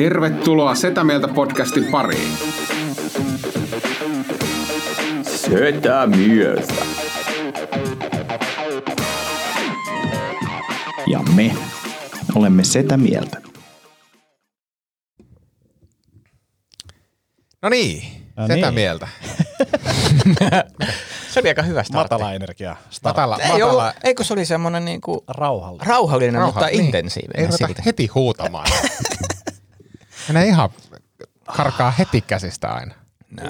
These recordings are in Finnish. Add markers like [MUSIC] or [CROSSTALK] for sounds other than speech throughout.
Tervetuloa Setä Mieltä podcastin pariin. Setä mieltä. Ja me olemme Setä Mieltä. No niin, No sitä niin. mieltä. [LAUGHS] Se oli aika hyvä startti. Matala energia. Start. Matala, Ei, ollut, matala, eikö se oli semmoinen niinku Rauhallinen. rauhallinen, rauha- mutta niin. intensiivinen Ei heti huutamaan. [LAUGHS] Menee ihan, karkaa heti käsistä aina.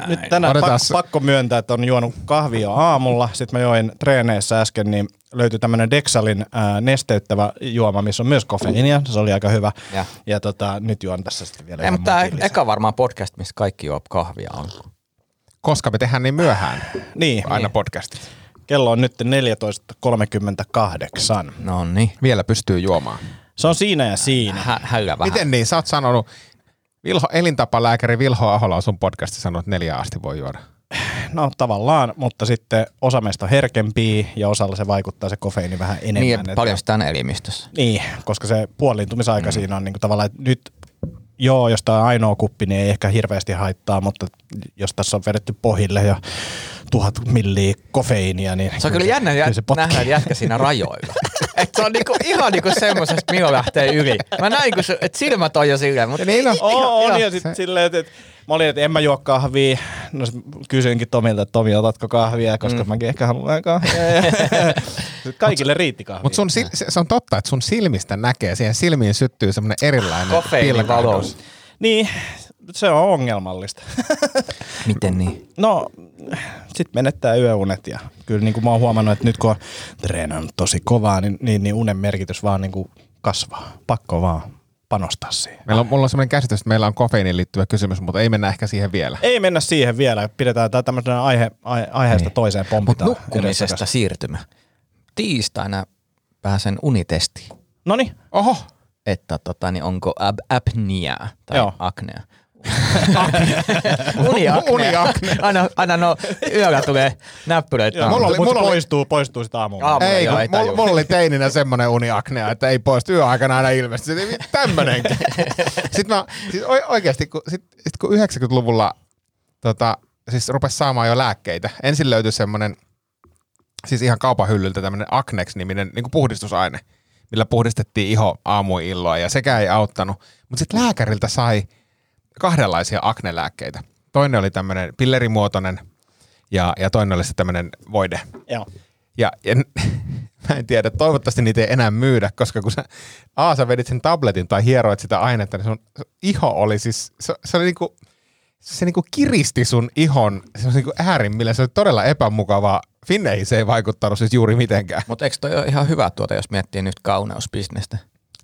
Nyt tänään Otetaan pakko, pakko myöntää, että on juonut kahvia aamulla. Sitten mä join treeneissä äsken, niin löytyi tämmöinen Dexalin ää, nesteyttävä juoma, missä on myös kofeiinia. Se oli aika hyvä. Ja. Ja tota, nyt juon tässä sitten vielä Ei, mutta tämä eka varmaan podcast, missä kaikki juo kahvia on. Koska me tehdään niin myöhään Niin, aina niin. podcastit. kello on nyt 14.38. No niin. Vielä pystyy juomaan. Se on siinä ja siinä. Hä, hällä vähän. Miten niin? Sä oot sanonut, Vilho, elintapalääkäri Vilho Ahola on sun podcastissa sanonut, että neljä asti voi juoda. No tavallaan, mutta sitten osa meistä on herkempiä ja osalla se vaikuttaa se kofeiini vähän enemmän. Niin, että- paljon sitä on elimistössä. Niin, koska se puoliintumisaika mm. siinä on niin kuin tavallaan, että nyt joo, jos tämä on ainoa kuppi, niin ei ehkä hirveästi haittaa, mutta jos tässä on vedetty pohille ja tuhat milliä kofeiinia, niin Se on kyllä jännä jä- se nähdä jätkä siinä rajoilla. [LAUGHS] Et se on niinku, ihan niinku semmosesta, milloin lähtee yli. Mä näin, kun se, et silmät on jo silleen, mutta niin on. Oo, on, ja sitten silleen, että, että mä olin, että en mä juo kahvia. No sit kysyinkin Tomilta, että Tomi, otatko kahvia, koska mm. mäkin ehkä haluan kahvia. [LAUGHS] Kaikille riitti kahvia. Mutta sun, se, se on totta, että sun silmistä näkee, siihen silmiin syttyy semmoinen erilainen pilkahdus. Niin, se on ongelmallista. [LAUGHS] Miten niin? No, sit menettää yöunet ja kyllä niin kuin mä oon huomannut, että nyt kun on treenannut tosi kovaa, niin, niin, niin unen merkitys vaan niin kuin kasvaa. Pakko vaan panostaa siihen. Meillä on, mulla on semmoinen käsitys, että meillä on kofeiiniin liittyvä kysymys, mutta ei mennä ehkä siihen vielä. Ei mennä siihen vielä. Pidetään tämä tämmöisenä aihe, aihe, aiheesta niin. toiseen Mutta pompitaan. nukkumisesta siirtymä. Tiistaina pääsen unitestiin, No niin, Oho, että tota, niin onko ab- apniaa tai Joo. aknea. Uniaknea. Uniaknea. Aina, aina no, yöllä tulee näppylöitä. Mulla oli- mutta mulla oli- poistuu, poistuu sitä aamulla. Aamulla, ei, joo, kun ei mulla, mulla oli teininä semmoinen uniaknea, että ei poistu yöaikana aina ilmestyy. Tämmönenkin. [LAUGHS] Sitten mä, siis oikeasti, kun, sit, sit kun 90-luvulla tota, siis rupesi saamaan jo lääkkeitä, ensin löytyi semmoinen, siis ihan kaupan hyllyltä tämmöinen Acnex-niminen niin kuin puhdistusaine, millä puhdistettiin iho aamuilloa ja sekään ei auttanut. Mutta sitten lääkäriltä sai kahdenlaisia aknelääkkeitä. Toinen oli tämmöinen pillerimuotoinen ja, ja toinen oli se tämmöinen voide. Joo. Ja, ja [LAUGHS] mä en tiedä, toivottavasti niitä ei enää myydä, koska kun sä, A, sä vedit sen tabletin tai hieroit sitä ainetta, niin sun iho oli siis, se, se oli niinku, se niinku kiristi sun ihon se on niinku äärimmillä, se oli todella epämukavaa. Finneihin se ei vaikuttanut siis juuri mitenkään. Mutta eikö toi ole ihan hyvä tuote, jos miettii nyt kauneusbisnestä?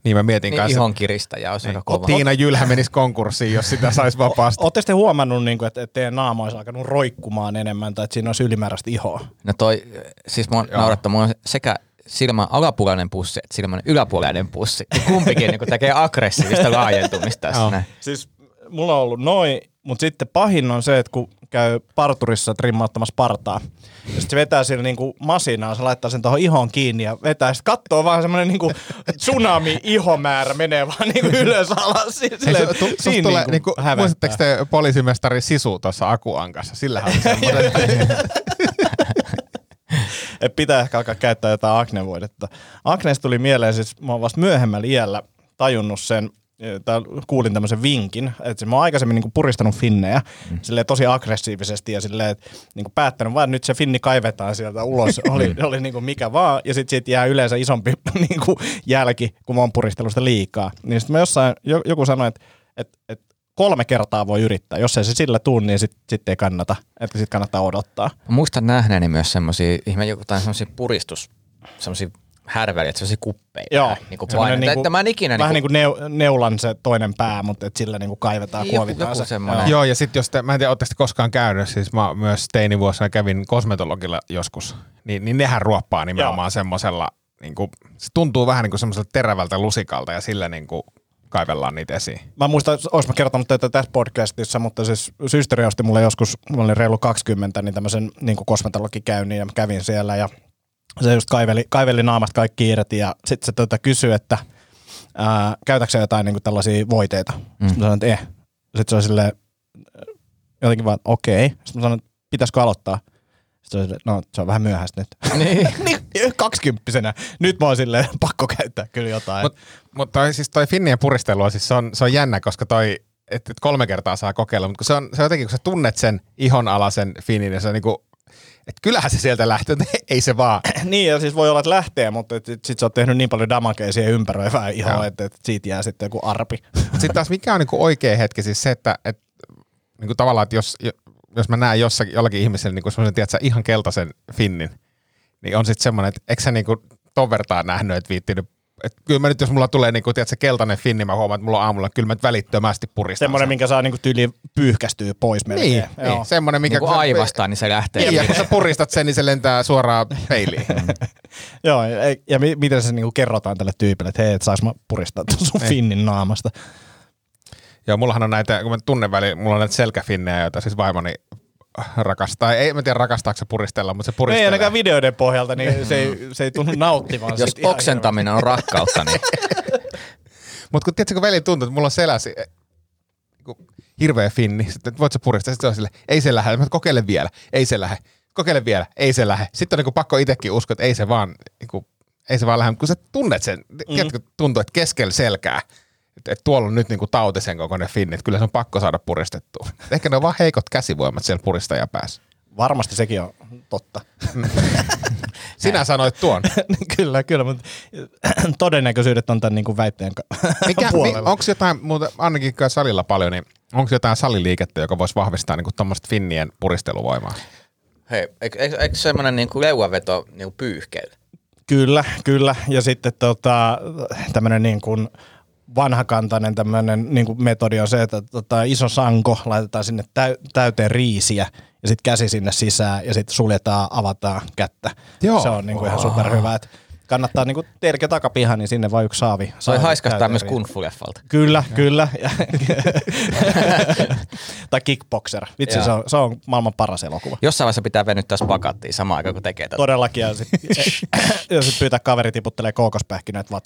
Niin mä mietin Niin kanssa, ihon kiristäjä on aika kova. Tiina Jylhä menisi konkurssiin, jos sitä saisi vapaasti. Oletteko te huomannut, niin kuin, että, että teidän naama olisi alkanut roikkumaan enemmän tai että siinä olisi ylimääräistä ihoa? No toi, siis mua naurattaa, mulla on sekä silmän alapuolinen pussi että silmän yläpuolinen pussi. Kumpikin niin tekee aggressiivista laajentumista tässä. Siis mulla on ollut noin, mutta sitten pahin on se, että kun käy parturissa trimmauttamassa partaa, ja sitten se vetää sillä niinku masinaan, se laittaa sen tuohon ihon kiinni ja vetää, sitten katsoo vaan semmoinen niinku tsunami-ihomäärä menee vaan niinku [LAUGHS] ylös alas. Silleen, tu, siinä tulee, niinku niinku, muistatteko te poliisimestari Sisu tuossa Akuankassa? Sillähän oli semmoinen. [LAUGHS] Et pitää ehkä alkaa käyttää jotain aknevoidetta. Akneesta tuli mieleen, siis mä oon vasta myöhemmällä iällä tajunnut sen, tai kuulin tämmöisen vinkin, että mä oon aikaisemmin niinku puristanut finnejä mm. silleen tosi aggressiivisesti ja silleen, että niinku päättänyt vaan, nyt se finni kaivetaan sieltä ulos, [LAUGHS] oli, oli niinku mikä vaan, ja sitten siitä jää yleensä isompi [LAUGHS] niinku jälki, kun mä oon puristellut sitä liikaa. Niin sitten mä jossain, jo- joku sanoi, että, että, että kolme kertaa voi yrittää. Jos ei se sillä tuu, niin sitten sit ei kannata. Että sitten kannattaa odottaa. Muistan nähneeni myös semmosia, ihme jotain semmosia puristus, semmosia härvälit, sellaisia kuppeja. Joo. Niin kuin Semmoinen niinku, että mä en ikinä... Vähän niin kuin neu, neulan se toinen pää, mutta et sillä niin kuin kaivetaan, Joku- kuovitaan joku se. semmoinen. Joo, ja sitten jos te, mä en tiedä, ootteko te koskaan käynyt, siis mä myös teinivuosina kävin kosmetologilla joskus, niin, niin nehän ruoppaa nimenomaan semmoisella, niin kuin, se tuntuu vähän niin kuin semmoiselta terävältä lusikalta ja sillä niin kuin kaivellaan niitä esiin. Mä muistan, olis mä kertonut tätä tässä podcastissa, mutta siis systeri osti mulle joskus, mulla oli reilu 20, niin tämmöisen niin kosmetologikäynnin ja mä kävin siellä ja se just kaiveli, kaiveli naamasta kaikki irti ja sitten se tota, kysyi, että ää, käytätkö sä jotain niin kuin tällaisia voiteita? Mm. Sitten mä sanoin, että eh. Sitten se oli silleen, jotenkin vaan okei. Okay. Sitten mä sanoin, että pitäisikö aloittaa? Sitten se oli no se on vähän myöhäistä nyt. [LAUGHS] Niin. [LAUGHS] niin, kaksikymppisenä. Nyt mä oon silleen, [LAUGHS] pakko käyttää kyllä jotain. Mutta mut toi, siis toi finnien puristelu siis se on, se on jännä, koska toi, että et kolme kertaa saa kokeilla, mutta se on, se on jotenkin, kun sä tunnet sen ihonalaisen finnin, ja se on niinku, että kyllähän se sieltä lähtee, [LAUGHS] ei se vaan. [CLEARS THROAT] Niin, ja siis voi olla, että lähtee, mutta et, et sit sä oot tehnyt niin paljon damakea siihen ympäröivään ihoon, että, että siitä jää sitten joku arpi. Sitten taas mikä on niinku oikea hetki, siis se, että et, niinku tavallaan, että jos, jos mä näen jossakin, jollakin ihmisellä niinku semmoisen, tiedätkö, ihan keltaisen finnin, niin on sitten semmoinen, että eikö sä niinku ton nähnyt, että viittinyt että kyllä mä nyt, jos mulla tulee niinku, tiedätkö, keltainen finni, mä huomaan, että mulla on aamulla, kyllä mä nyt välittömästi puristan Semmoinen, sen. minkä saa niinku tyyliin pyyhkästyä pois melkein. Niin, niin semmoinen, mikä... Niin kuin aivastaa, niin se lähtee. Niin, ja kun sä puristat sen, niin se lentää suoraan peiliin. [LAUGHS] Joo, ja, ja mi- miten se niinku kerrotaan tälle tyypille, että hei, et sais mä puristaa tuon sun Ei. finnin naamasta. Joo, mullahan on näitä, kun mä tunnen väliin, mulla on näitä selkäfinnejä, joita siis vaimoni rakastaa. Ei, mä tiedä rakastaako se puristella, mutta se Ei puristelee. ainakaan videoiden pohjalta, niin se ei, se ei tunnu nauttivan. Jos oksentaminen on rakkautta, niin [LAUGHS] Mutta kun tiedätkö, kun veli tuntuu, että mulla on seläsi eh, niinku hirveä finni, sitten että voit sä puristaa, sitten se on sille, ei se lähde, mä kokeile vielä, ei se lähde, kokeile vielä, ei se lähde. Sitten on niinku pakko itsekin uskoa, että ei se vaan, niinku, ei se vaan lähde, mutta kun sä tunnet sen, mm. tiedätkö, tuntuu, että keskellä selkää, että, että tuolla on nyt niinku tautisen kokoinen finni, että kyllä se on pakko saada puristettua. Ehkä ne on vaan heikot käsivoimat siellä puristajapäässä. Varmasti sekin on totta. [LAUGHS] Sinä sanoit tuon. [LAUGHS] kyllä, kyllä, mutta todennäköisyydet on tämän niinku väitteen ka- Mikä, mi, puolella. onko jotain, muuta, ainakin salilla paljon, niin onko jotain saliliikettä, joka voisi vahvistaa niinku tuommoista finnien puristeluvoimaa? hei, eikö, eikö, eikö semmoinen niin kuin leuaveto niin kuin pyyhkeillä? Kyllä, kyllä. Ja sitten tota, tämmöinen niin kuin vanhakantainen tämmöinen niin metodi on se, että tota, iso sanko laitetaan sinne täy- täyteen riisiä ja sitten käsi sinne sisään ja sitten suljetaan, avataan kättä. Joo. Se on niin kuin ihan superhyvä. Että kannattaa niin kuin teilläkin takapiha, niin sinne vaan yksi saavi. Toi saavi haiskastaa täyteen myös kunfuleffalta. Kyllä, kyllä. Ja- [LAUGHS] tai kickboxer. Vitsi, se on, se on maailman paras elokuva. Jossain vaiheessa pitää venyttää spakattiin samaan aikaan, kun tekee tätä. Todellakin. Ja sitten [LAUGHS] ja sit pyytää kaveri tiputtelee kookospähkinöitä. [LAUGHS]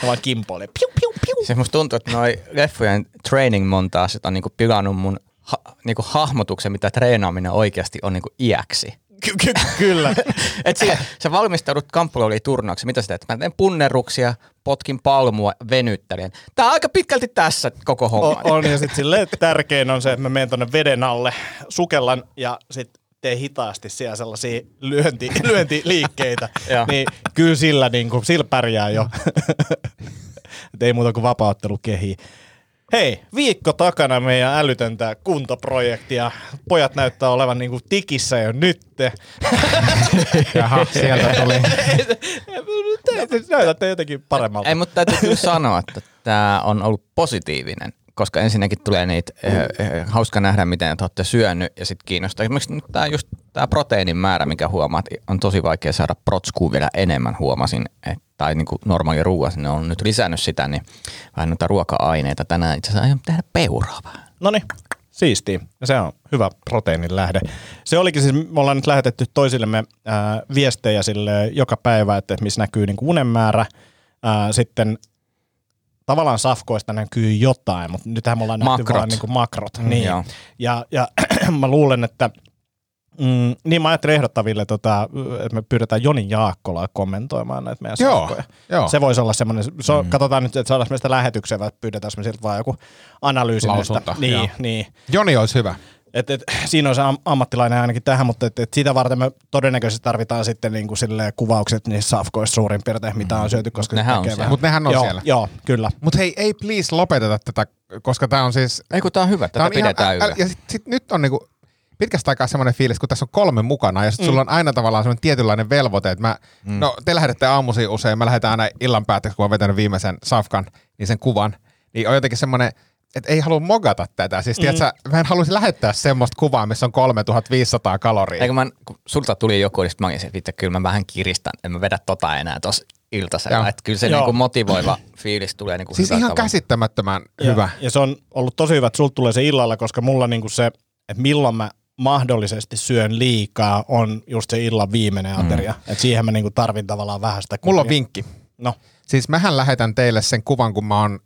Ja vaan kimpoilee. Piu, piu, piu. Se musta tuntuu, että noi leffojen training montaasit on niinku pilannut mun ha, niinku hahmotuksen, mitä treenaaminen oikeasti on niinku iäksi. Ky- ky- kyllä. [LAUGHS] Et sille, [LAUGHS] sä valmistaudut kamppurooliin turnaukseen, mitä sä teet? Mä teen punnerruksia, potkin palmua, venyttelen. Tää on aika pitkälti tässä koko homma. on, on, ja sitten silleen tärkein on se, että mä menen tonne veden alle, sukellan ja sitten tee hitaasti siellä sellaisia lyönti, [LAUGHS] lyöntiliikkeitä. Niin kyllä sillä, niin kuin, sillä pärjää jo. Et ei muuta kuin vapauttelu kehiin. Hei, viikko takana meidän älytöntä kuntoprojektia. Pojat näyttää olevan niinku tikissä jo nytte. Jaha, sieltä tuli. Te näytätte jotenkin paremmalta. Ei, mutta täytyy kyllä sanoa, että tämä on ollut positiivinen, koska ensinnäkin tulee niitä, äh, äh, hauska nähdä, miten te olette syönyt ja sitten kiinnostaa. Esimerkiksi nyt tämä just tämä proteiinin määrä, mikä huomaat, on tosi vaikea saada protskuun vielä enemmän, huomasin, että tai niin kuin normaali ruoa, ne on nyt lisännyt sitä, niin vähän noita ruoka-aineita. Tänään itse asiassa aion tehdä peuraa. No niin, siistiä. Ja Se on hyvä proteiinin lähde. Se olikin siis, me ollaan nyt lähetetty toisillemme ää, viestejä sille joka päivä, että missä näkyy niin unen määrä. Ää, sitten tavallaan safkoista näkyy jotain, mutta nythän me ollaan nähty Makrot. vaan niin kuin makrot. Mm, niin. joo. Ja, ja [CLEARS THROAT] mä luulen, että Mm, niin mä ajattelin ehdottaville, tota, että me pyydetään Joni Jaakkolaa kommentoimaan näitä meidän Joo, safkoja. joo. Se voisi olla semmoinen, se on, katsotaan nyt, että saadaan meistä lähetykseen, vai pyydetään me siltä vaan joku analyysi näistä. Lausunto, Niin, joo. niin. Joni olisi hyvä. Et, et, siinä on se am- ammattilainen ainakin tähän, mutta et, et sitä varten me todennäköisesti tarvitaan sitten niinku silleen kuvaukset niissä safkoissa suurin piirtein, mitä on syöty, koska Nehän on tekee siellä. vähän- Mut nehän on joo, siellä. Joo, kyllä. Mutta hei, ei please lopeteta tätä, koska tämä on siis... Ei kun tää on hyvä, tätä tää on pidetään ihan, yllä. Ja sit, sit nyt on niinku, pitkästä aikaa semmoinen fiilis, kun tässä on kolme mukana ja sitten Mm. sulla on aina tavallaan semmoinen tietynlainen velvoite, että mä, mm. no te lähdette aamuisin usein, mä lähdetään aina illan päätteeksi, kun mä oon vetänyt viimeisen safkan, niin sen kuvan, niin on jotenkin semmoinen, että ei halua mogata tätä. Siis mm. tiedätkö, mä en haluaisi lähettää semmoista kuvaa, missä on 3500 kaloria. Eikö mä, kun sulta tuli joku, niin mä olin se, että vittu, kyllä mä vähän kiristän, en mä vedä tota enää tuossa Joo. iltasella. Että kyllä se Joo. niinku motivoiva [CLEARS THROAT] fiilis tulee niinku Siis ihan tavalla. käsittämättömän Ja, hyvä. Ja se on ollut tosi hyvä, että sulta tulee se illalla, koska mulla niinku se, että milloin mä mahdollisesti syön liikaa, on just se illan viimeinen ateria. Mm. Et siihen mä niinku tarvin tavallaan vähän sitä Mulla on kuvia. vinkki. No, Siis mähän lähetän teille sen kuvan, kun mä oon,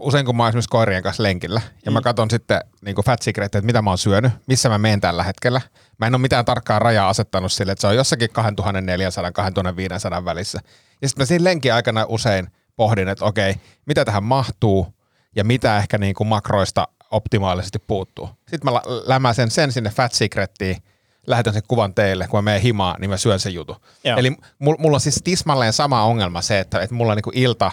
usein kun mä oon esimerkiksi koirien kanssa lenkillä, ja mä katson sitten niin Fat Secret, että mitä mä oon syönyt, missä mä menen tällä hetkellä. Mä en ole mitään tarkkaa rajaa asettanut sille, että se on jossakin 2400-2500 välissä. Ja sitten mä siinä lenkin aikana usein pohdin, että okei, mitä tähän mahtuu, ja mitä ehkä niin kuin makroista optimaalisesti puuttuu. Sitten mä lämäsen sen sinne Fat Secrettiin, lähetän sen kuvan teille, kun mä menen himaan, niin mä syön sen jutun. Joo. Eli mulla, on siis tismalleen sama ongelma se, että, että mulla niinku ilta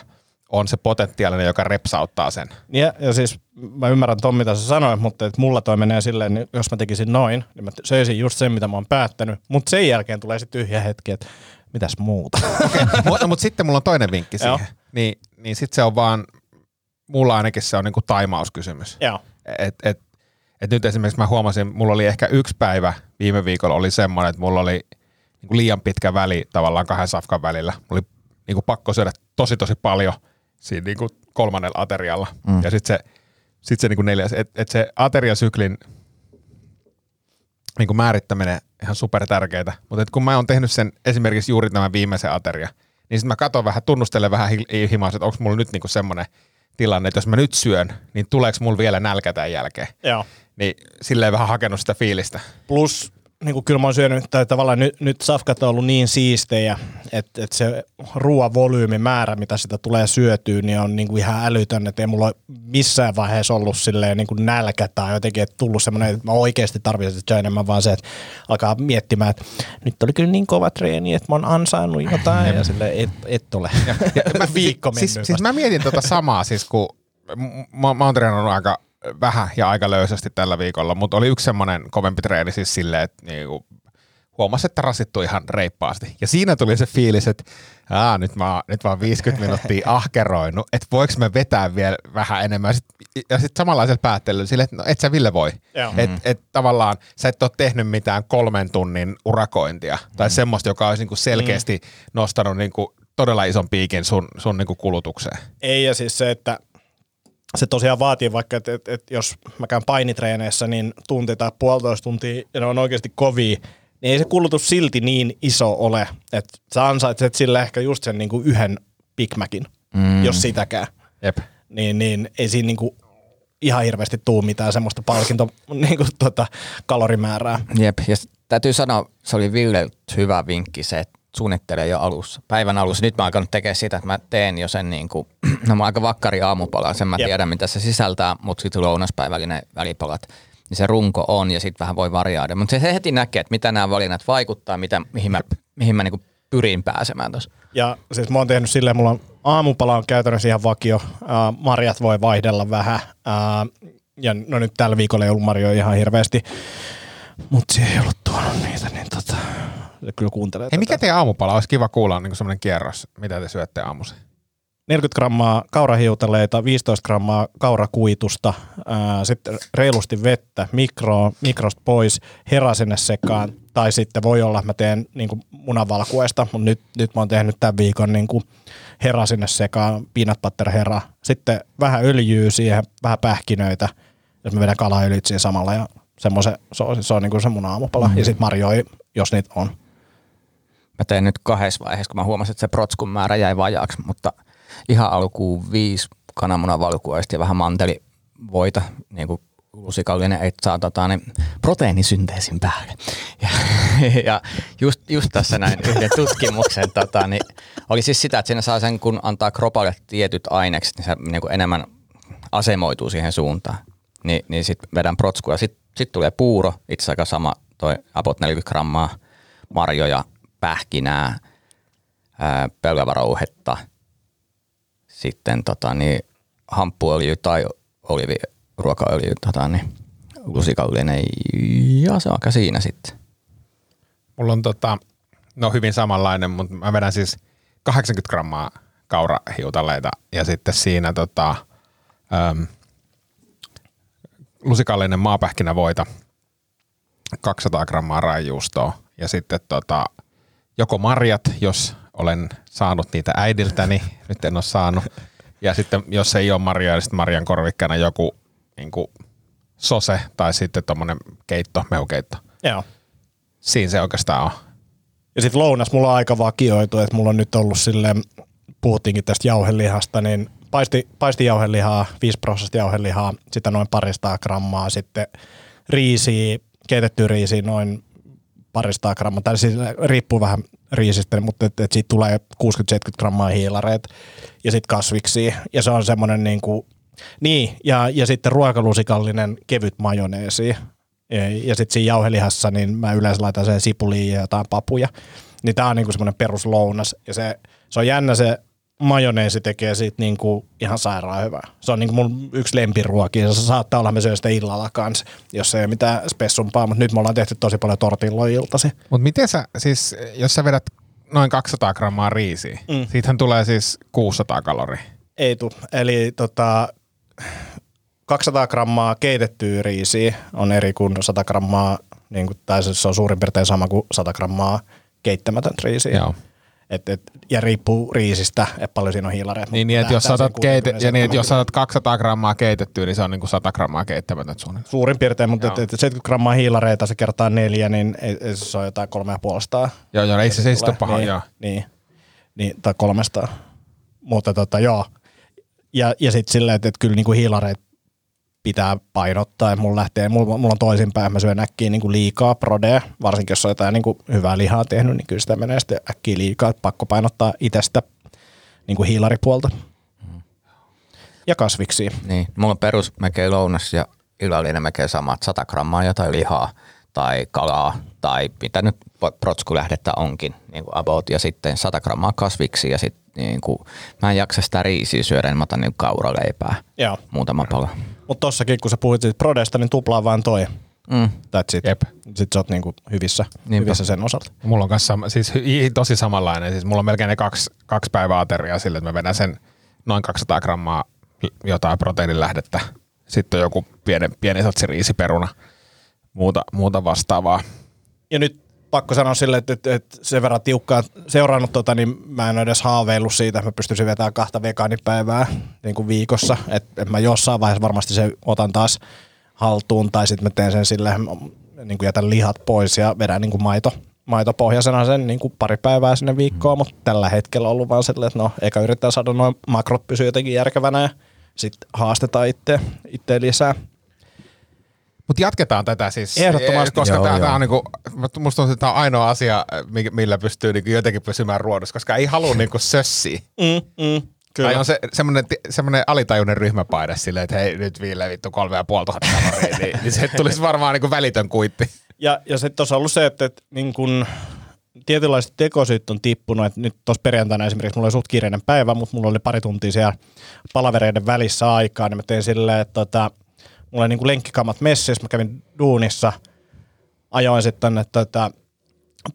on se potentiaalinen, joka repsauttaa sen. ja, ja siis mä ymmärrän Tom, mitä sä sanoit, mutta et mulla toi menee silleen, niin jos mä tekisin noin, niin mä söisin just sen, mitä mä oon päättänyt, mutta sen jälkeen tulee sitten tyhjä hetki, että mitäs muuta. [LAUGHS] mutta mut sitten mulla on toinen vinkki Joo. siihen. Niin, niin sitten se on vaan, mulla ainakin se on niinku taimauskysymys. Joo. Et, et, et nyt esimerkiksi mä huomasin, mulla oli ehkä yksi päivä viime viikolla oli semmoinen, että mulla oli niinku liian pitkä väli tavallaan kahden safkan välillä. Mulla oli niinku pakko syödä tosi tosi paljon siinä niinku kolmannella aterialla. Mm. Ja sitten se, sit se niinku neljäs, että et se ateriasyklin niinku määrittäminen ihan super tärkeää. Mutta kun mä oon tehnyt sen esimerkiksi juuri tämän viimeisen ateria, niin sitten mä katon vähän, tunnustelen vähän hi- himas, että onko mulla nyt niinku semmoinen tilanne, että jos mä nyt syön, niin tuleeko mulla vielä nälkä tämän jälkeen? Joo. Niin silleen vähän hakenut sitä fiilistä. Plus niin kuin kyllä mä oon syönyt, tai tavallaan nyt, nyt safkat on ollut niin siistejä, että, että se ruoan volyymimäärä, mitä sitä tulee syötyä, niin on niin kuin ihan älytön, että ei mulla ole missään vaiheessa ollut silleen niin kuin nälkä tai jotenkin, että tullut semmoinen, että mä oikeasti tarvitsen sitä enemmän, vaan se, että alkaa miettimään, että nyt oli kyllä niin kova treeni, että mä oon ansainnut jotain, ja silleen, et, et ole. [LAUGHS] Viikko mennyt siis, siis mä mietin tota samaa, siis kun mä, mä oon treenannut aika vähän ja aika löysästi tällä viikolla, mutta oli yksi semmoinen kovempi treeni siis silleen, että niinku, huomasi, että rasittui ihan reippaasti. Ja siinä tuli se fiilis, että Aa, nyt, mä, nyt mä oon 50 minuuttia [LAUGHS] ahkeroinut, että voiko me vetää vielä vähän enemmän. Sit, ja sitten samanlaisella päättelyllä sille, että no et sä Ville voi. Joo. Et, et tavallaan sä et ole tehnyt mitään kolmen tunnin urakointia tai semmoista, joka olisi niinku selkeästi nostanut niinku todella ison piikin sun, sun niinku kulutukseen. Ei, ja siis se, että se tosiaan vaatii vaikka, että, että, että jos mä käyn painitreeneissä, niin tunti tai puolitoista tuntia, ja ne on oikeasti kovia, niin ei se kulutus silti niin iso ole, että sä ansaitset sille ehkä just sen niin kuin yhden Big Macin, mm. jos sitäkään. Jep. Niin, niin ei siinä niin kuin ihan hirveästi tuu mitään semmoista palkinto [LAUGHS] niin kuin tota, kalorimäärää. Jep, ja täytyy sanoa, se oli Ville hyvä vinkki se, että suunnittelee jo alussa, päivän alussa. Nyt mä oon alkanut tekemään sitä, että mä teen jo sen niin kuin, [CLEARS THROAT] no mä oon aika vakkari aamupala, sen mä Jep. tiedän mitä se sisältää, mutta sitten lounaspäivällä ne välipalat. Niin se runko on ja sitten vähän voi variaada. Mutta se heti näkee, että mitä nämä valinnat vaikuttaa, mitä, mihin mä, mihin mä niin kuin pyrin pääsemään tuossa. Ja siis mä oon tehnyt silleen, mulla on aamupala on käytännössä ihan vakio, äh, marjat voi vaihdella vähän, äh, ja no nyt tällä viikolla ei ollut marjoja ihan hirveästi, mutta siihen ei ollut tuonut niitä, niin tota, se kyllä kuuntelee Hei, mikä teidän aamupala? Olisi kiva kuulla niin semmoinen kierros, mitä te syötte aamuisin. 40 grammaa kaurahiutaleita, 15 grammaa kaurakuitusta, sitten reilusti vettä, mikro, mikrosta pois, hera sinne sekaan, tai sitten voi olla, että mä teen niin munavalkuesta, mutta nyt, nyt mä oon tehnyt tämän viikon niin kuin hera sinne sekaan, peanut butter hera, sitten vähän öljyä siihen, vähän pähkinöitä, jos mä vedän kalaöljyt siinä samalla, ja semmoisen, se on, se on niin kuin se mun aamupala, mm-hmm. ja sitten marjoi, jos niitä on. Mä tein nyt kahdessa vaiheessa, kun mä huomasin, että se protskun määrä jäi vajaaksi, mutta ihan alkuun viisi kananmunan valkuaista ja vähän mantelivoita, niin kuin lusikallinen, että saa tota, niin, proteiinisynteesin päälle. Ja, [LAUGHS] ja just, just, tässä näin yhden tutkimuksen, tota, niin oli siis sitä, että siinä saa sen, kun antaa kropalle tietyt ainekset, niin se niin kuin enemmän asemoituu siihen suuntaan. Ni, niin sitten vedän protskua. Sitten sit tulee puuro, itse asiassa sama, toi about 40 grammaa marjoja, pähkinää, ää, pölkävarouhetta, sitten tota, niin, hamppuöljy tai oliiviruokaöljy tota, niin, lusikallinen ja se on aika siinä sitten. Mulla on tota, no hyvin samanlainen, mutta mä vedän siis 80 grammaa kaurahiutaleita ja sitten siinä tota, äm, lusikallinen maapähkinävoita, 200 grammaa raijuustoa ja sitten tota, joko marjat, jos olen saanut niitä äidiltäni, [LAUGHS] nyt en ole saanut. Ja sitten jos ei ole marjaa, niin sitten marjan korvikkeena joku niin kuin sose tai sitten tuommoinen keitto, mehukeitto. Joo. Siinä se oikeastaan on. Ja sitten lounas mulla on aika vakioitu, että mulla on nyt ollut silleen, puhuttiinkin tästä jauhelihasta, niin paisti, paisti jauhelihaa, 5 prosenttia jauhelihaa, sitä noin parista grammaa, sitten riisiä, keitettyä riisiä noin parista grammaa, tai siis riippuu vähän riisistä, mutta et, et siitä tulee 60-70 grammaa hiilareet ja sitten kasviksi. Ja se on semmoinen niin kuin, niin, ja, ja sitten ruokalusikallinen kevyt majoneesi. Ja, ja sitten siinä jauhelihassa, niin mä yleensä laitan sen sipuliin ja jotain papuja. Niin tää on niinku semmoinen peruslounas. Ja se, se on jännä se majoneesi tekee siitä niinku ihan sairaan hyvää. Se on niinku mun yksi lempiruokia. Se saattaa olla, me syö sitä illalla kanssa, jos ei ole mitään spessumpaa, mutta nyt me ollaan tehty tosi paljon tortilloja iltasi. Mutta miten sä, siis jos sä vedät noin 200 grammaa riisiä, mm. siitähän tulee siis 600 kaloria. Ei tu. Eli tota, 200 grammaa keitettyä riisiä on eri kuin 100 grammaa, niin kuin, tai se on suurin piirtein sama kuin 100 grammaa keittämätöntä riisiä. Joo. Et, et, ja riippuu riisistä, että paljon siinä on hiilareita. Niin, niin että jos saatat keite- ja niin, että jos saatat 200 grammaa keitettyä, niin se on niin kuin 100 grammaa keittämätöntä suunnilleen. Suurin piirtein, mutta et, et 70 grammaa hiilareita se kertaa neljä, niin ei, ei, se on jotain kolme ja puolestaan. Joo, joo, ei se, se tulee. ole paha, niin, joo. Niin, niin, tai kolmesta. Mutta tota, joo. Ja, ja sitten silleen, että, että kyllä niinku hiilareet pitää painottaa. Ja mulla, lähtee, mulla, mulla on toisinpäin, mä syön äkkiä niinku liikaa prodea, varsinkin jos on jotain niinku hyvää lihaa tehnyt, niin kyllä sitä menee sitten äkkiä liikaa. Että pakko painottaa itsestä niinku hiilaripuolta. Ja kasviksi. Niin, mulla on perus melkein lounas ja illallinen melkein samat 100 grammaa jotain lihaa tai kalaa tai mitä nyt protskulähdettä onkin, niin kuin about, ja sitten 100 grammaa kasviksi ja sitten niin kuin, mä en jaksa sitä riisiä syödä, niin mä otan niin kauraleipää, Joo. muutama pala. Mutta tossakin, kun sä puhuit siitä prodesta, niin tuplaa vaan toi. Mm. That's it. Jep. Sitten sä oot niinku hyvissä, Niinpä. hyvissä sen osalta. Mulla on kanssa siis tosi samanlainen. Siis mulla on melkein ne kaksi, kaksi päivää ateriaa sille, että mä vedän sen noin 200 grammaa jotain proteiinilähdettä. Sitten on joku pieni, pieni satsi riisiperuna, muuta, muuta vastaavaa. Ja nyt pakko sanoa sille, että, että, että sen verran tiukkaa seurannut tota, niin mä en edes haaveillut siitä, että mä pystyisin vetämään kahta vegaanipäivää niin kuin viikossa. Että et mä jossain vaiheessa varmasti se otan taas haltuun tai sitten mä teen sen sille, niin kuin jätän lihat pois ja vedän niin kuin maito, maitopohjaisena sen niin kuin pari päivää sinne viikkoon, mutta tällä hetkellä on ollut vaan silleen, että no eikä yrittää saada noin makrot pysyä jotenkin järkevänä ja sitten haastetaan itse lisää. Mutta jatketaan tätä siis. Ehdottomasti. Koska Joo, tämä, joo. on niinku, musta että tämä on ainoa asia, mi- millä pystyy niinku jotenkin pysymään ruodossa, koska ei halua niinku sössiä. Mm, mm, kyllä. Tai on se semmoinen, semmoinen alitajuinen ryhmäpaine silleen, että hei nyt viille vittu kolme ja puoli tuhatta kaloria, niin, [LAUGHS] niin se tulisi varmaan niinku välitön kuitti. Ja, ja sitten tuossa on ollut se, että, että niin kun tietynlaiset tekosyyt on tippunut, että nyt tuossa perjantaina esimerkiksi mulla oli suht kiireinen päivä, mutta mulla oli pari tuntia siellä palavereiden välissä aikaa, niin mä tein silleen, että tota, mulla oli niin kuin lenkkikamat messissä, mä kävin duunissa, ajoin sitten tonne tota,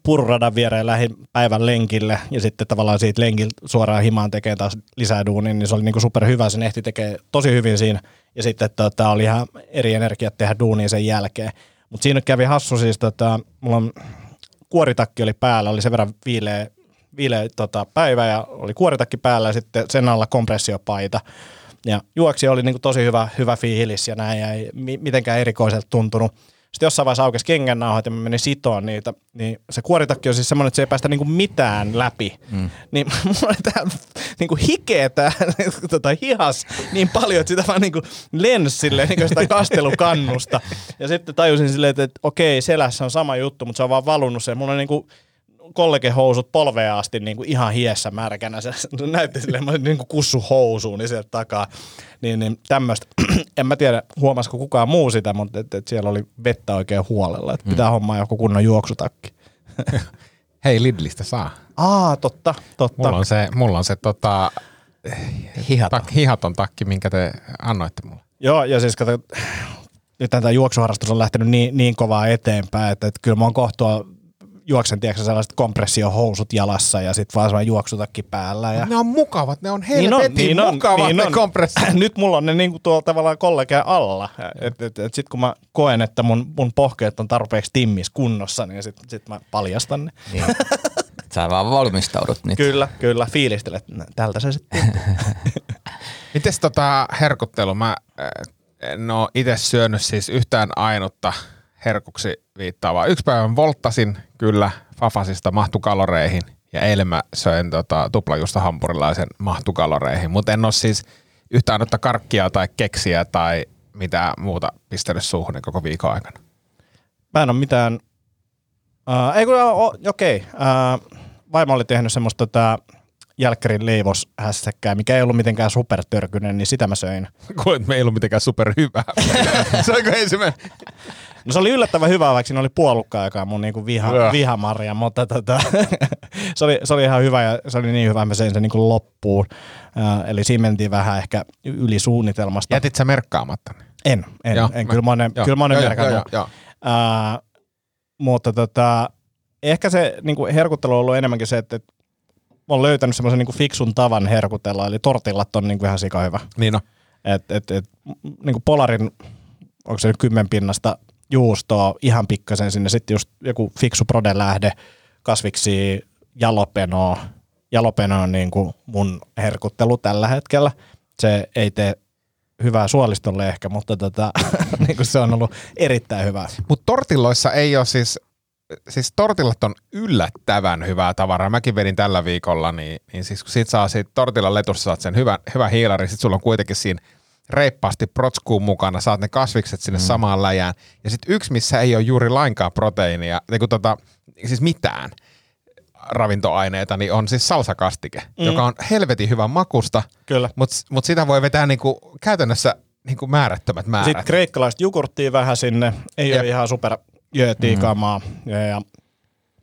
pururadan viereen lähin päivän lenkille ja sitten tavallaan siitä lenkiltä suoraan himaan tekee taas lisää duunia, niin se oli niinku super hyvä, sen ehti tekee tosi hyvin siinä ja sitten tota, oli ihan eri energiat tehdä duunia sen jälkeen. Mutta siinä kävi hassu siis, tota, mulla on kuoritakki oli päällä, oli sen verran viileä, viileä tota, päivä ja oli kuoritakki päällä ja sitten sen alla kompressiopaita. Ja juoksi oli niinku tosi hyvä, hyvä fiilis ja näin ja ei mi- mitenkään erikoiselta tuntunut. Sitten jossain vaiheessa aukesi kengännauhat ja mä menin sitoon niitä, niin se kuoritakki on siis semmoinen, että se ei päästä niinku mitään läpi. Mm. Niin [LAUGHS] mulla oli tää niinku hikeä tää [LAUGHS] tota, hihas niin paljon, että sitä vaan niinku lensi silleen niinku sitä [LAUGHS] kastelukannusta. Ja sitten tajusin silleen, että, että okei, selässä on sama juttu, mutta se on vaan valunut sen. Mulla on niinku kollegehousut polveen asti niin kuin ihan hiessä märkänä. Se [LAUGHS] näytti silleen, mä niin kuin kussu housuun niin sieltä takaa. Niin, niin tämmöistä. [CLEARS THROAT] en mä tiedä, huomasiko kukaan muu sitä, mutta et, et siellä oli vettä oikein huolella. Että pitää hommaa joku kunnon juoksutakki. [LAUGHS] Hei, Lidlistä saa. Aa, totta, totta. Mulla on se, mulla on se tota, Hihaton. tak, hihaton takki, minkä te annoitte mulle. Joo, ja siis kato, nyt tämä juoksuharrastus on lähtenyt niin, niin kovaa eteenpäin, että, että kyllä mä oon kohtua juoksen, tiedätkö, sellaiset kompressiohousut jalassa ja sitten vaan sellainen juoksutakki päällä. Ja... Ne on mukavat, ne on Niin on, helvetin niin on, mukavat niin ne on. kompressiot. [CLEARS THROAT] Nyt mulla on ne niinku tuolla tavallaan kollegeen alla. Et, et, et sit kun mä koen, että mun, mun pohkeet on tarpeeksi timmis kunnossa, niin sit, sit mä paljastan ne. Niin. [LAUGHS] Sä vaan valmistaudut nyt. Kyllä, kyllä. Fiilistelet. Tältä se sitten. [LAUGHS] Mites tota herkuttelu? Mä äh, en oo itse syönyt siis yhtään ainutta herkuksi viittaavaa. Yksi päivän volttasin kyllä Fafasista mahtukaloreihin ja eilen mä söin tota, tuplajuusta hampurilaisen mahtukaloreihin, mutta en oo siis yhtään ainutta karkkia tai keksiä tai mitä muuta pistänyt suuhun koko viikon aikana. Mä en ole mitään... Uh, ei kun, okei. Uh, vaimo oli tehnyt semmoista tota, jälkkärin leivoshässäkkää, mikä ei ollut mitenkään supertörkynen, niin sitä mä söin. Kuulet, me ei ollut mitenkään superhyvää. [LAUGHS] Se onko ensimmäinen? No se oli yllättävän hyvä, vaikka siinä oli puolukka, joka on mun niinku viha, Joo. vihamarja, mutta tota, [LAUGHS] se, oli, se oli ihan hyvä ja se oli niin hyvä, että mä söin sen niinku loppuun. Uh, eli siinä mentiin vähän ehkä yli suunnitelmasta. Jätit sä merkkaamatta? En, en, Joo, en. mä- Kyllä mä oon ne, kyllä mä oon ne merkannut. joo. Ää, mutta tota, ehkä se niin kuin herkuttelu on ollut enemmänkin se, että, että mä oon löytänyt semmoisen niin fiksun tavan herkutella, eli tortillat on niin kuin ihan sika hyvä. Niin on. Et, et, et, niin kuin Polarin, onko se nyt kymmenpinnasta juustoa ihan pikkasen sinne, sitten just joku fiksu prodelähde, kasviksi jalopenoa. Jalopeno on niin kuin mun herkuttelu tällä hetkellä. Se ei tee hyvää suolistolle ehkä, mutta tota, [LAUGHS] niin kuin se on ollut erittäin hyvää. Mutta tortilloissa ei ole siis, siis tortillat on yllättävän hyvää tavaraa. Mäkin vedin tällä viikolla, niin, niin siis kun sit saa siitä tortillan letussa saat sen hyvän, hyvän hiilari, sit sulla on kuitenkin siinä reippaasti protskuun mukana, saat ne kasvikset sinne mm. samaan läjään. Ja sitten yksi, missä ei ole juuri lainkaan proteiinia, niin kun tota, siis mitään ravintoaineita, niin on siis salsakastike, mm. joka on helvetin hyvän makusta, mutta mut sitä voi vetää niinku, käytännössä niinku määrättömät määrät. Sitten kreikkalaista jogurttia vähän sinne, ei Jep. ole ihan super jöötiikamaa. Ja, ja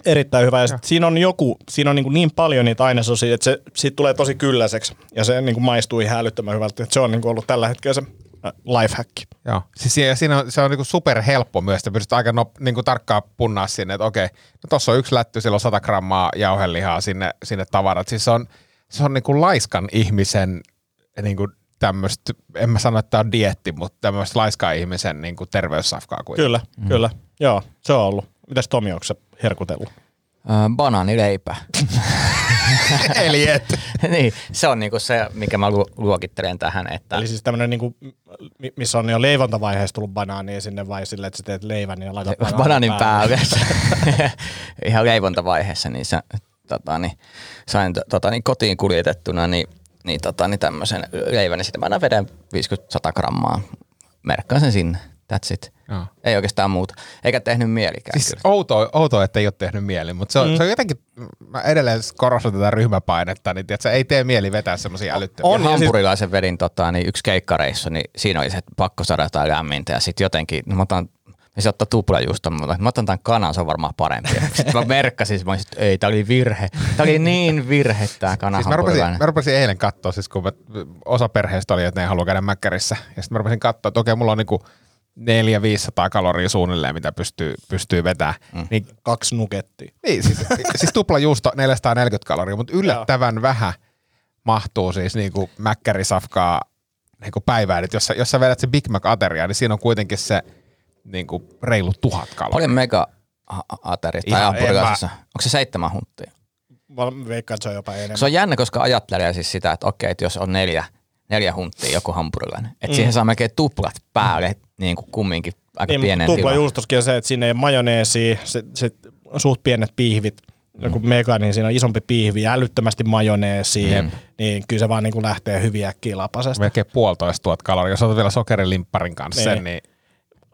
erittäin hyvä. Ja sit siinä on joku, siinä on niin, niin paljon niitä ainesosia, että se siitä tulee tosi kylläiseksi. Ja se niin kuin maistuu ihan älyttömän hyvältä. Et se on niin kuin ollut tällä hetkellä se äh, lifehack. Joo. Siis siinä, siinä on, se on niinku super helppo myös, että pystyt aika nop, niinku tarkkaan punnaa sinne, että okei, no tossa on yksi lätty, sillä on 100 grammaa jauhelihaa sinne, sinne tavarat. Siis se on, se on niinku laiskan ihmisen niinku tämmöistä, en mä sano, että tämä on dietti, mutta tämmöistä laiskan ihmisen niinku terveyssafkaa kuitenkin. Kyllä, mm. kyllä. Joo, se on ollut. Mitäs Tomi, onko se herkutellut? Banaanileipä. [LAUGHS] Eli et. [LAUGHS] niin, se on niinku se, mikä mä lu- luokittelen tähän, että Eli siis tämmöinen, niin kuin, missä on jo leivontavaiheessa tullut banaania sinne vai sille, että sä teet leivän ja laitat [LAUGHS] banaanin, banaanin päälle. Ihan leivontavaiheessa, niin, se, tota, niin sain tota, niin kotiin kuljetettuna niin, niin, tota, niin tämmöisen leivän, ja sitten mä aina vedän 50-100 grammaa. Merkkaan sen sinne. That's it. Joo. Ei oikeastaan muuta. Eikä tehnyt mielikään Siis outoa, outoa, että ei ole tehnyt mieli, mutta se on, mm. se on jotenkin, mä edelleen korostan tätä ryhmäpainetta, niin tiedätkö, ei tee mieli vetää semmoisia älyttömiä. On, siis- hampurilaisen vedin tota, niin yksi keikkareissu, niin siinä oli se, että pakko saada jotain lämmintä ja sitten jotenkin, no mä otan ja se ottaa tuplajuusta, mutta mä otan tämän kanan, se on varmaan parempi. [LAUGHS] Sitten mä merkkasin, mä olisin, että ei, tää oli virhe. Tää oli niin virhe tää kana Siis mä rupesin, mä rupesin eilen katsoa, siis kun mä, osa perheestä oli, että ne ei halua käydä mäkkärissä. Ja sitten mä rupesin katsoa, että okei, mulla on niinku 400-500 kaloria suunnilleen, mitä pystyy, pystyy vetämään. Mm. Niin, Kaksi nukettia. niin siis, [LAUGHS] siis tupla juusto 440 kaloria, mutta yllättävän vähän mahtuu siis niinku mäkkärisafkaa niinku päivään. Et jos, sä, jos sä vedät se Big Mac-ateria, niin siinä on kuitenkin se niinku reilu tuhat kaloria. Paljon mega ateria tai Ihan, en hampurilaisessa. Onko se seitsemän hunttia? Mä veikkaan, että se on jopa enemmän. Se on jännä, koska ajattelee siis sitä, että okei, että jos on neljä, neljä hunttia joku hampurilainen, että mm. siihen saa melkein tuplat päälle niin kuin kumminkin aika niin, pienen tupla juustoskin on se, että siinä ei ole majoneesia, se, se suht pienet piihvit. Joku mega, niin siinä on isompi piihvi ja älyttömästi majoneesia, mm. niin kyllä se vaan niin kuin lähtee hyvin äkkiä lapasesta. Melkein puolitoista tuhat kaloria. Jos otat vielä sokerilimpparin kanssa Niin. sen, niin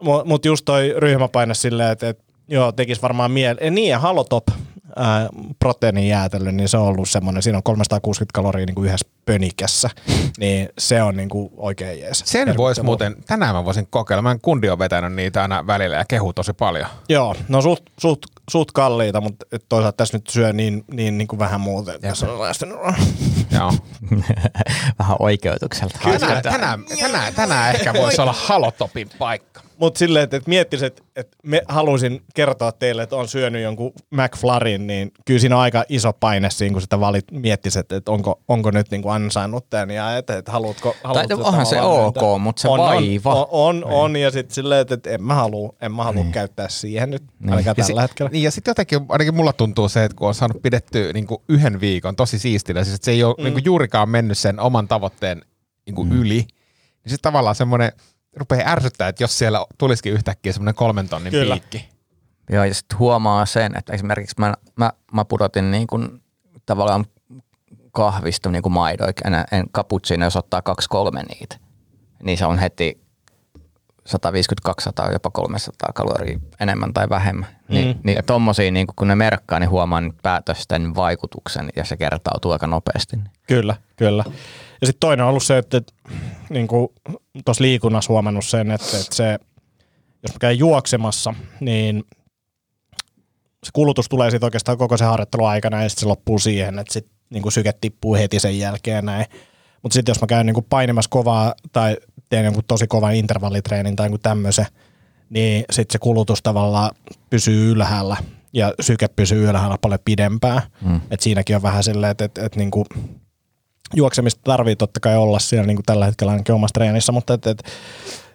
Mutta mut just toi ryhmäpaine silleen, että et, joo, tekis varmaan mieli. Niin, ja halotop ää, proteiinijäätelö, niin se on ollut semmoinen, siinä on 360 kaloria niin kuin yhdessä pönikässä, [LAUGHS] niin se on niin kuin oikein jees. Sen voisi muuten, tänään mä voisin kokeilla. Mä en kundi on vetänyt niitä aina välillä ja kehu tosi paljon. Joo, no suht, suht, suht kalliita, mutta toisaalta tässä nyt syö niin, niin, niin kuin vähän muuten. että Tässä on lähtenyt. [LAUGHS] Joo. Vähän oikeutukselta. Tänään, tänään, tänään, tänään ehkä voisi olla halotopin paikka. Mutta silleen, että, että miettisit, että, että me haluaisin kertoa teille, että on syönyt jonkun McFlarin, niin kyllä siinä on aika iso paine siinä, kun sitä valit, miettisit, että onko, onko nyt niin kuin ansainnut tämän ja että, että haluatko, haluatko onhan se ok, mutta se on, vaiva. On, on, on, on ja sitten silleen, että, että en mä halua, en mä halua käyttää siihen nyt, ainakaan Ja, tällä si- hetkellä. niin, ja sitten jotenkin, ainakin mulla tuntuu se, että kun on saanut pidettyä niin kuin yhden viikon tosi siistinä, siis että se ei ole mm. niin kuin juurikaan mennyt sen oman tavoitteen niin kuin mm. yli, niin sitten tavallaan semmoinen rupeaa ärsyttää, että jos siellä tulisikin yhtäkkiä semmoinen kolmen tonnin Kyllä. piikki. Joo, ja sitten huomaa sen, että esimerkiksi mä, mä, mä pudotin niin kuin tavallaan kahvista niin kuin maidoik, en, en cappuccino, jos ottaa kaksi kolme niitä, niin se on heti 150-200, jopa 300 kaloria enemmän tai vähemmän. Mm. Niin, niin tommosia, niin kun ne merkkaa, niin huomaa nyt päätösten vaikutuksen ja se kertautuu aika nopeasti. Kyllä, kyllä. Ja sitten toinen on ollut se, että, että niin tuossa liikunnassa huomannut sen, että, että se, jos mä käyn juoksemassa, niin se kulutus tulee sitten oikeastaan koko sen harjoittelun aikana ja sitten se loppuu siihen, että sit niin syke tippuu heti sen jälkeen näin. Mutta sitten jos mä käyn niin kuin painimassa kovaa tai teen jonkun tosi kovan intervallitreenin tai jonkun tämmöisen, niin sitten se kulutus tavallaan pysyy ylhäällä ja syke pysyy ylhäällä paljon pidempään. Mm. Et siinäkin on vähän silleen, että et, et niinku juoksemista tarvii totta kai olla siellä niin kuin tällä hetkellä ainakin omassa treenissä, mutta et, et,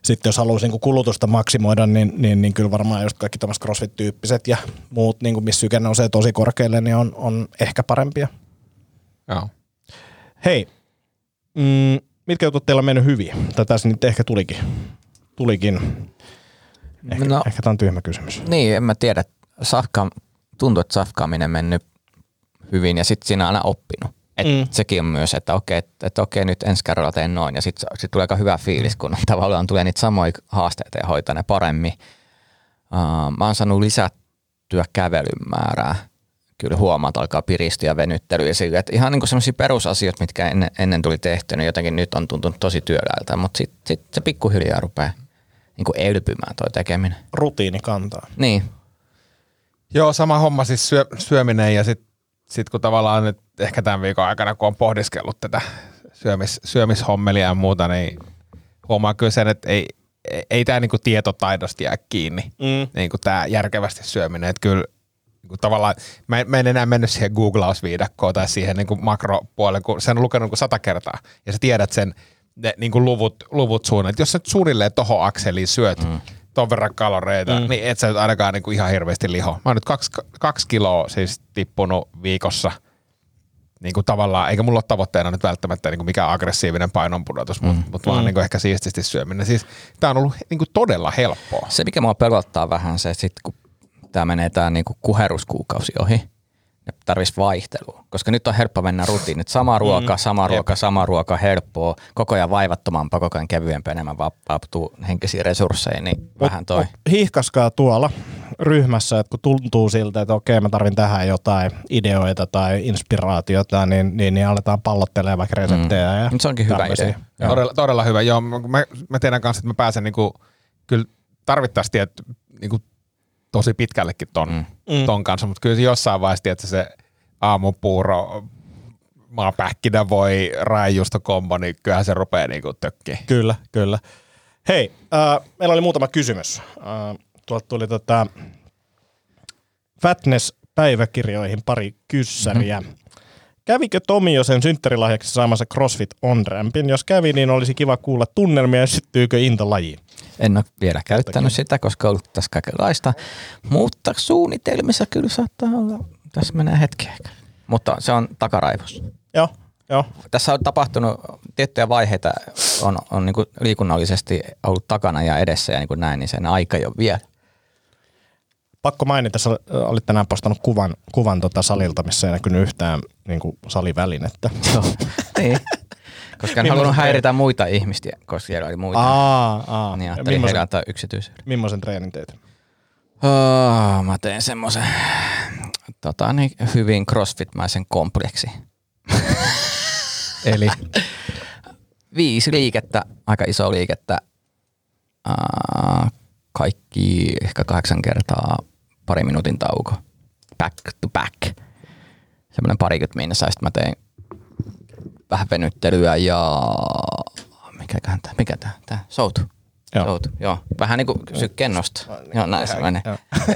sitten jos haluaisi niin kulutusta maksimoida, niin, niin, niin kyllä varmaan just kaikki tämmöiset crossfit-tyyppiset ja muut, niin kuin missä syke nousee tosi korkealle, niin on, on ehkä parempia. Joo. Hei, mm, mitkä jutut teillä on mennyt hyvin? Tai tässä nyt ehkä tulikin. Tulikin. Ehkä, no. Ehkä tämä on tyhmä kysymys. Niin, en mä tiedä. Safka, tuntuu, että safkaaminen mennyt hyvin ja sitten siinä on aina oppinut. Et Mm. mm. Sekin on myös, että okei, että, että okei, nyt ensi kerralla teen noin. Ja sitten sit tulee aika hyvä fiilis, kun [LAUGHS] tavallaan tulee niitä samoja haasteita ja hoitaa ne paremmin. Uh, mä oon saanut lisättyä kävelyn määrää. Kyllä huomaa, että alkaa piristyä ja venyttelyä. Sille, että ihan niin sellaisia perusasioita, mitkä ennen, ennen tuli tehty, niin jotenkin nyt on tuntunut tosi työläältä. Mutta sitten sit se pikkuhiljaa rupeaa niin elpymään toi tekeminen. Rutiini kantaa. Niin, Joo, sama homma siis syö, syöminen ja sitten sit kun tavallaan nyt ehkä tämän viikon aikana, kun on pohdiskellut tätä syömis, syömishommelia ja muuta, niin huomaa kyllä sen, että ei, ei, ei tämä niinku tietotaidosta jää kiinni, Mm. niinku tämä järkevästi syöminen. Että kyllä niinku tavallaan, mä en, mä en enää mennyt siihen googlausviidakkoon tai siihen niinku makropuolelle, kun sen on lukenut niinku sata kertaa ja sä tiedät sen ne niinku luvut, luvut suunnilleen. Jos sä suunnilleen tohon akseliin syöt mm. ton verran kaloreita, mm. niin et sä nyt ainakaan niinku ihan hirveästi liho. Mä oon nyt kaksi, kaksi kiloa siis tippunut viikossa niin kuin tavallaan, eikä mulla ole tavoitteena nyt välttämättä niin kuin mikään aggressiivinen painonpudotus, mutta mm. mut vaan niin kuin ehkä siististi syöminen. Siis tää on ollut niin kuin todella helppoa. Se, mikä mua pelottaa vähän se, että sit kun tämä menee tämä niinku kuheruskuukausi ohi, ja tarvitsisi vaihtelua. Koska nyt on helppo mennä rutiinit. Sama ruoka, mm. sama ruoka, sama ruoka, helppoa. Koko ajan vaivattomampaa, koko ajan kevyempää, enemmän vapautuu henkisiä resursseja, niin vähän toi. Mut hiihkaskaa tuolla ryhmässä, että kun tuntuu siltä, että okei mä tarvin tähän jotain ideoita tai inspiraatiota, niin, niin, niin aletaan pallottelemaan vaikka reseptejä. Mm. Ja se onkin hyvä tämmöisiä. idea. Joo. Todella, todella hyvä. Joo, mä, mä tiedän kanssa, että mä pääsen niin kuin, kyllä tarvittaisiin tiet, niin kuin, tosi pitkällekin ton, mm. ton kanssa, mutta kyllä se jossain vaiheessa että se aamupuuro, maapähkinä voi raijusto kombo, niin kyllähän se rupeaa niin kuin tökkiin. Kyllä, kyllä. Hei, äh, meillä oli muutama kysymys. Äh, tuolta tuli tota Fatness-päiväkirjoihin pari kyssäriä. Mm-hmm. Kävikö Tomi jo sen synttärilahjaksi saamansa CrossFit on-rampin? Jos kävi, niin olisi kiva kuulla tunnelmia ja syttyykö into lajiin. En ole vielä käyttänyt sitä, koska on ollut tässä kaikenlaista, mutta suunnitelmissa kyllä saattaa olla. Tässä menee hetki. Mutta se on takaraivossa. Joo, joo. Tässä on tapahtunut tiettyjä vaiheita, on, on niin liikunnallisesti ollut takana ja edessä ja niin kuin näin, niin sen aika jo vielä. Pakko mainita, sä olit tänään postannut kuvan, kuvan tota salilta, missä ei näkynyt yhtään niin kuin salivälinettä. [LAUGHS] niin. Koska en halunnut häiritä muita ihmisiä, koska siellä oli muita. Aa, aa. Niin Ja ajattelin millaisen, antaa yksityisyyden. millaisen treenin teit? Oh, mä teen semmoisen tota, niin, hyvin crossfitmäisen kompleksi. [LAUGHS] Eli Viisi liikettä, aika iso liikettä. Uh, kaikki ehkä kahdeksan kertaa pari minuutin tauko. Back to back. Semmoinen parikymmentä minnassa. Sitten mä teen vähän venyttelyä ja mikäköhän tää, mikä tää, tää, soutu. Joo. Soutu, joo. Vähän niin kuin sykkennosta. Joo, näin se menee.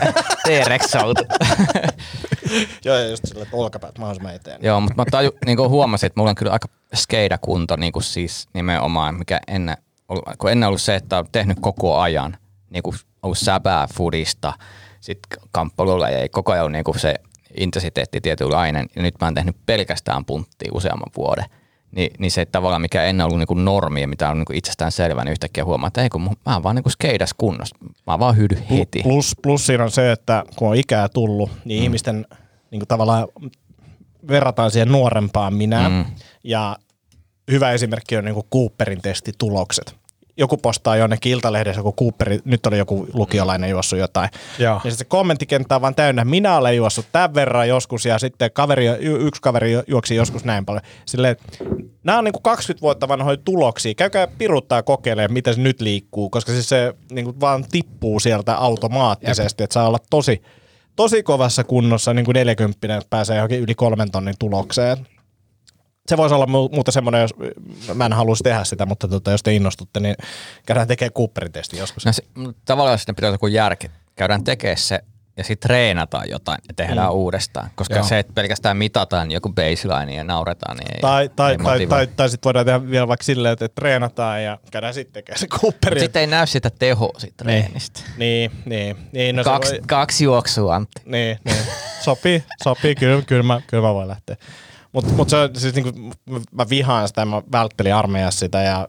[LAUGHS] T-Rex soutu. [LAUGHS] Joo, ja just sille, että olkapäät mahdollisimman eteen. joo, mutta mä taju, [LAUGHS] niin kuin huomasin, että mulla on kyllä aika skeidakunto niin kuin siis nimenomaan, mikä ennen, ollut- kun ennen ollut se, että on tehnyt koko ajan niin kuin ollut säbää foodista, sitten kamppailulla ei koko ajan niin kuin se intensiteetti tietynlainen, ja nyt mä oon tehnyt pelkästään punttia useamman vuoden. Niin, niin se tavallaan, mikä ennen ollut niin normi ja mitä on niin itsestään selvä, niin yhtäkkiä huomaa, että ei kun mä oon vaan niin skeidas kunnossa. Mä oon vaan hydy heti. Plus, plus siinä on se, että kun on ikää tullut, niin mm. ihmisten niin kuin tavallaan verrataan siihen nuorempaan minään. Mm. Ja hyvä esimerkki on niin kuin Cooperin testitulokset. Joku postaa jonnekin iltalehdessä, kun Cooperi, nyt oli joku lukiolainen juossut jotain. Joo. Ja sitten se kommenttikenttä on vaan täynnä, minä olen juossut tämän verran joskus ja sitten kaveri, yksi kaveri ju- juoksi joskus näin paljon. Silleen, nämä on niinku 20 vuotta vanhoja tuloksia. Käykää piruttaa kokeilemaan, miten se nyt liikkuu, koska siis se niinku vaan tippuu sieltä automaattisesti, että saa olla tosi, tosi kovassa kunnossa niin kuin 40, että pääsee johonkin yli kolmen tonnin tulokseen. Se voisi olla mu- muuta semmoinen, jos mä en haluaisi tehdä sitä, mutta tota, jos te innostutte, niin käydään tekemään Cooperin testi joskus. No se, tavallaan sinne pitää joku järki. Käydään tekemään se ja sitten treenataan jotain ja tehdään mm. uudestaan. Koska Joo. se, että pelkästään mitataan joku baseline ja nauretaan, niin ei, Tai, tai, ei tai, motivoi. tai, tai sitten voidaan tehdä vielä vaikka silleen, että treenataan ja käydään sitten tekemään se Mut Cooperi. sitten ei näy sitä tehoa siitä treenistä. Niin, niin, niin. No Kaksi, voi, kaksi juoksua, Antti. niin, niin. Sopii, sopii, kyllä, kyllä, mä, kyllä mä voin lähteä. Mutta mut se on siis niinku, mä- vihaan sitä, mä välttelin armeijassa sitä ja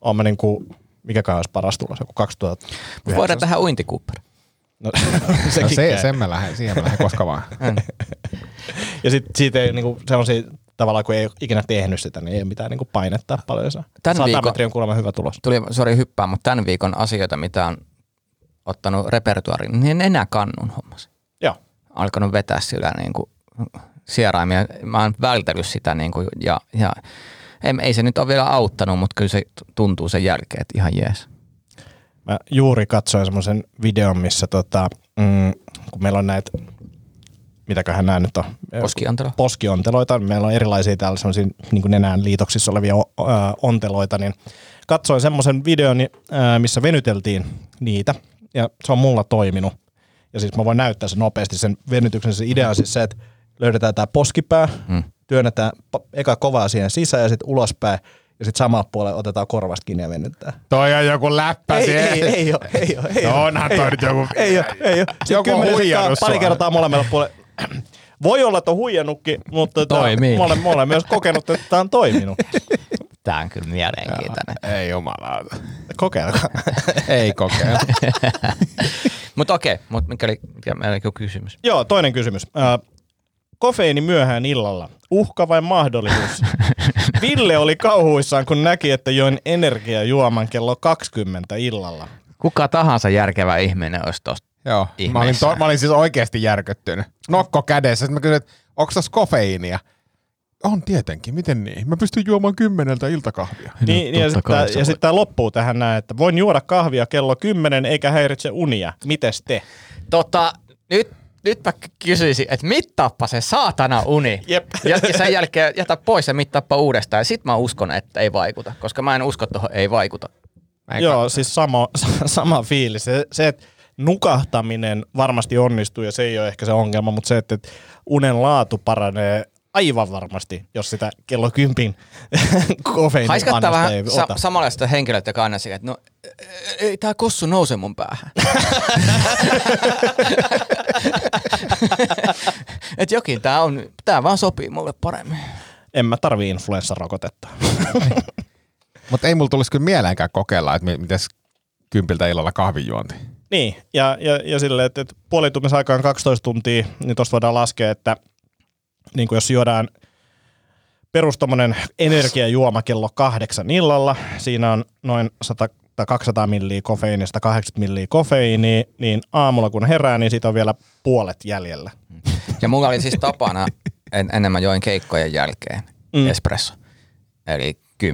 oon mä niinku, mikäkään olisi paras tulos, joku 2000. Mut Voidaan tehdä uintikupperi. No, [LAUGHS] No se, käy. sen mä lähden, siihen mä lähden koska vaan. [LAUGHS] Ja sit, siitä ei niinku, semmosia, tavallaan kun ei ole ikinä tehnyt sitä, niin ei ole mitään niinku painetta paljon. Tän 100 viikon- metriä on kuulemma hyvä tulos. Tuli, sori hyppää, mutta tämän viikon asioita, mitä on ottanut repertuariin, niin en enää kannun hommas. Joo. Alkanut vetää sillä niin kuin sieraimia. Mä oon vältellyt sitä niin kuin, ja, ja ei, ei, se nyt ole vielä auttanut, mutta kyllä se tuntuu sen jälkeen, että ihan jees. Mä juuri katsoin semmoisen videon, missä tota, mm, kun meillä on näitä, mitäköhän nämä nyt on? Poskiontelo? Poskionteloita. Meillä on erilaisia täällä semmoisia niin nenään liitoksissa olevia onteloita, niin katsoin semmoisen videon, missä venyteltiin niitä, ja se on mulla toiminut. Ja siis mä voin näyttää sen nopeasti sen venytyksen. Se idea on siis se, että löydetään tämä poskipää, mm. työnnetään eka kovaa siihen sisään ja sitten ulospäin, ja sitten samaan puolelle otetaan korvasta kiinni ja venyttää. Toi on joku läppä Ei, siellä. ei, ei ole, ei ole, ei No onhan ei toi ole. nyt joku- Ei ole, ei ole. Sitten Joku kymmenen huijannut pari kertaa molemmilla puolella. Voi olla, että on huijannutkin, mutta Toimii. Mä olen, mä olen myös kokenut, että tämä on toiminut. Tämä on kyllä mielenkiintoinen. Ei jumalauta. Kokeilkaa. [LAUGHS] Ei kokeilla. [LAUGHS] Mutta okei, mutta mikä oli, mikä kysymys? Joo, toinen kysymys. Äh, kofeiini myöhään illalla. Uhka vai mahdollisuus? Ville oli kauhuissaan, kun näki, että join energiajuoman kello 20 illalla. Kuka tahansa järkevä ihminen olisi tosta. Joo, mä olin, to, mä olin siis oikeasti järkyttynyt. Nokko kädessä. Sitten mä kysyin, että onko tässä kofeiinia? On tietenkin, miten niin? Mä pystyn juomaan kymmeneltä iltakahvia. Niin, niin ja sitten sit tämä loppuu tähän näin, että voin juoda kahvia kello 10 eikä häiritse unia. Mites te? Tota, nyt, nyt mä kysyisin, että mittaappa se saatana uni. Jep. Ja, ja sen jälkeen jätä pois ja mittaappa uudestaan. Ja sit mä uskon, että ei vaikuta, koska mä en usko tuohon ei vaikuta. Mä en Joo, siis sama, [LAUGHS] sama fiilis. Se, se, että nukahtaminen varmasti onnistuu ja se ei ole ehkä se ongelma, mutta se, että unen laatu paranee aivan varmasti, jos sitä kello kympin [LAUGHS] kofeiinin Haiskattaa annosta vähän ei sa- ota. samanlaista henkilöitä, joka aina sillä, että no ei tää kossu nouse mun päähän. [LAUGHS] Et jokin tää on, tää vaan sopii mulle paremmin. En mä tarvii influenssarokotetta. [LAUGHS] Mutta ei mulla tulisi kyllä mieleenkään kokeilla, että miten kympiltä illalla kahvinjuonti. Niin, ja, ja, ja silleen, että, että puolituntisaikaan 12 tuntia, niin tuosta voidaan laskea, että niin kuin jos juodaan perus tommonen energiajuoma kello kahdeksan illalla, siinä on noin 100 tai 200 milliä kofeiinia, 180 milliä kofeiinia, niin aamulla kun herää, niin siitä on vielä puolet jäljellä. Ja mulla oli siis tapana, en, ennen mä join keikkojen jälkeen Mm. espresso. Eli 10-12.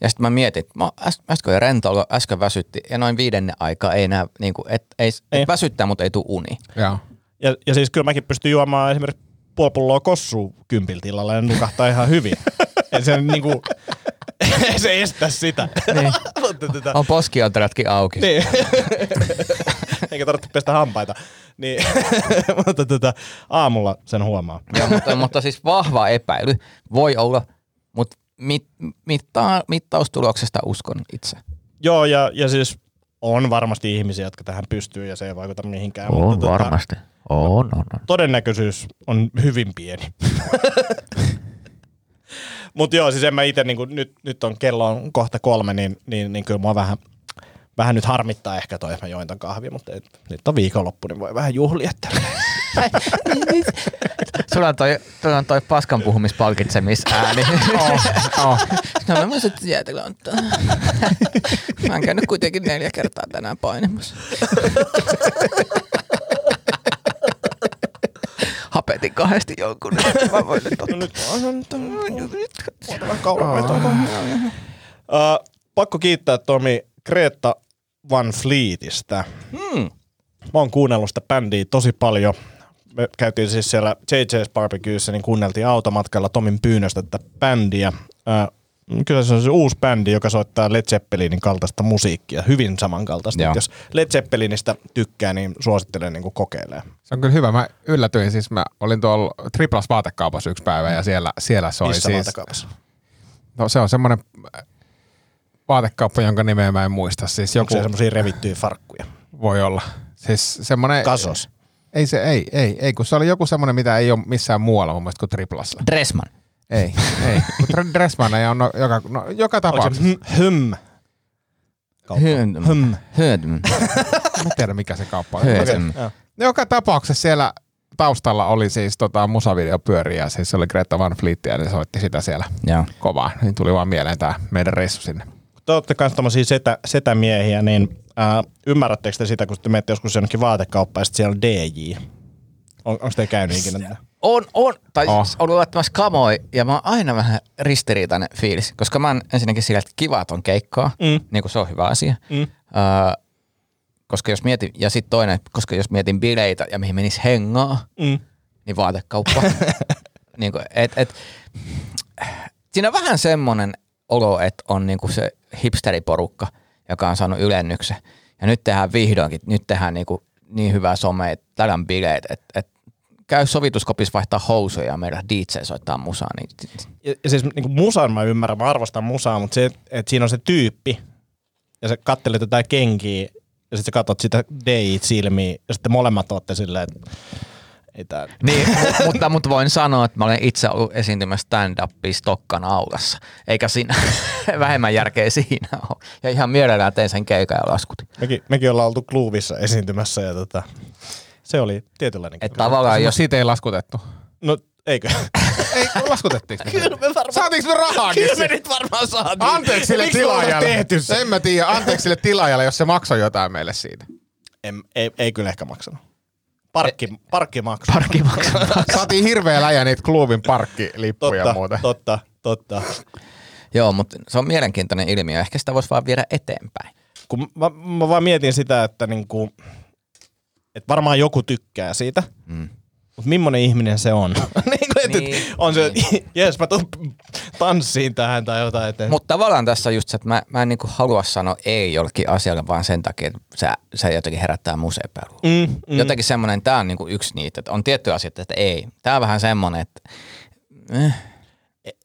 Ja sitten mä mietin, että mä äs, äsken oli äsken väsytti, ja noin viidenne aikaa ei enää, niin kuin, et, ei, Ei. et väsyttää, mutta ei tule uni. Joo. Ja, ja siis kyllä mäkin pystyn juomaan esimerkiksi puoli pulloa kossua kympiltä illalla ja nukahtaa ihan hyvin. [LAUGHS] Et se, niinku, [LAUGHS] se estä sitä. Niin. [LAUGHS] Mutta tätä, On poskionteratkin auki. niin. Eikä tarvitse pestä hampaita. Niin. mutta tätä, aamulla sen huomaa. Joo, mutta, mutta siis vahva epäily voi olla, mutta mit, mittaa, mittaustuloksesta uskon itse. Joo, ja, ja siis on varmasti ihmisiä, jotka tähän pystyy ja se ei vaikuta mihinkään. mutta tota, On, on, on. todennäköisyys on hyvin pieni. Mutta joo, siis en mä itse, niin nyt, nyt on kello on kohta kolme, niin, niin, niin kyllä mua vähän, vähän nyt harmittaa ehkä toi, että mä join ton kahvia, mutta et, nyt on viikonloppu, niin voi vähän juhlia. Että. [LAUGHS] Sulla on toi, toi, on toi paskan puhumispalkitsemisääni. Oh, oh. [LAUGHS] No mä voisin jäätelö antaa. Mä oon käynyt kuitenkin neljä kertaa tänään painimassa. [LAUGHS] Hapetin kahdesti jonkun. nyt Mä voin nyt No ottaa. nyt on uh, pakko kiittää Tomi Greta Van Fleetistä. Hmm. Mä oon kuunnellut sitä bändiä tosi paljon. Me käytiin siis siellä JJ's Barbecuessa, niin kuunneltiin automatkalla Tomin pyynnöstä tätä bändiä. Äh, kyllä se on se uusi bändi, joka soittaa Led Zeppelinin kaltaista musiikkia, hyvin samankaltaista. Joo. Jos Led Zeppelinistä tykkää, niin suosittelen niin kokeilemaan. Se on kyllä hyvä. Mä yllätyin, siis mä olin tuolla Triplas vaatekaupassa yksi päivä ja siellä, siellä soi Missä siis. vaatekaupassa? No se on semmoinen vaatekauppa, jonka nimeä mä en muista. Siis Onko joku se semmoisia revittyjä farkkuja? voi olla. Siis semmoinen... Kasos. Ei se, ei, ei, ei, kun se oli joku semmoinen, mitä ei ole missään muualla mun mielestä kuin Triplassa. Dressman. Ei, ei. Mutta Dressman ei ole no, joka, no, joka tapauksessa. se hm- hym? Hyödym. Hyödym. Mä en tiedä, mikä se kauppa on. Hyödym. Joo. Joka tapauksessa siellä taustalla oli siis tota, musavideo pyöri ja siis se oli Greta Van Fleet ja ne soitti sitä siellä Joo. kovaa. Niin tuli vaan mieleen tää meidän reissu sinne. te olette kanssa tommosia setä, setämiehiä, niin ää, ymmärrättekö te sitä, kun te menette joskus jonnekin vaatekauppaan ja sitten siellä on DJ? On, onko te käynyt ikinä? On, on. Tai Oh. ollut laittamassa kamoi ja mä oon aina vähän ristiriitainen fiilis, koska mä oon ensinnäkin sillä, että kiva, että on keikkaa, Mm. niin kuin se on hyvä asia. Mm. Öö, koska jos mietin, ja sitten toinen, koska jos mietin bileitä ja mihin menis hengaa, Mm. niin vaatekauppa. [LAUGHS] niin kuin, et, et, siinä on vähän semmoinen olo, että on niinku se hipsteriporukka, joka on saanut ylennyksen. Ja nyt tehdään vihdoinkin, nyt tehdään niinku niin hyvää some, että täällä on bileet, että et, käy sovituskopissa vaihtaa housuja ja meidän DJ soittaa musaa. Niin, Ja, ja siis niin musan mä ymmärrän, mä arvostan musaa, mutta se, että siinä on se tyyppi, ja sä kattelet jotain kenkiä, ja sitten sä katsot sitä DJ silmiin, ja sitten molemmat ootte silleen, että ei tää... niin, mu- mutta, mutta voin sanoa, että mä olen itse ollut esiintymässä stand-upia Stokkan aulassa, eikä siinä [LAUGHS] vähemmän järkeä siinä ole. Ja ihan mielellään tein sen keikan ja laskutin. Mekin, mekin ollaan oltu kluubissa esiintymässä, ja tota, se oli tietynlainen. Että tavallaan Jos jos siitä ei laskutettu. No, eikö? [LAUGHS] Ei, laskutettiinko? Kyllä me varmaan. Saatiinko me rahaakin? Kyllä me nyt varmaan saatiin. Anteeksi sille tilaajalle. tehty se? En mä tiedä. Anteeksi sille tilaajalle, jos se maksoi jotain meille siitä. En, ei, ei kyllä ehkä maksanut. Parkki, parkki maksaa. parkki maksaa. [LAUGHS] Saatiin hirveä läjä niitä klubin parkkilippuja ja Totta, muuta. totta, totta. Joo, mutta se on mielenkiintoinen ilmiö. Ehkä sitä voisi vaan viedä eteenpäin. Kun mä, mä vaan mietin sitä, että niinku, et varmaan joku tykkää siitä, Mm. mutta millainen ihminen se on? [LAUGHS] niin, et, Niin, et, on se, [LAUGHS] että jes mä tuun tanssiin tähän tai jotain. Et, Mutta tavallaan tässä on just se, että mä, mä en niinku halua sanoa ei jollekin asialle, vaan sen takia, että se, se jotenkin herättää museepelua. mm, mm, Jotenkin semmoinen, tämä on niinku yksi niitä, että on tiettyjä asioita, että ei. Tämä on vähän semmoinen, että eh,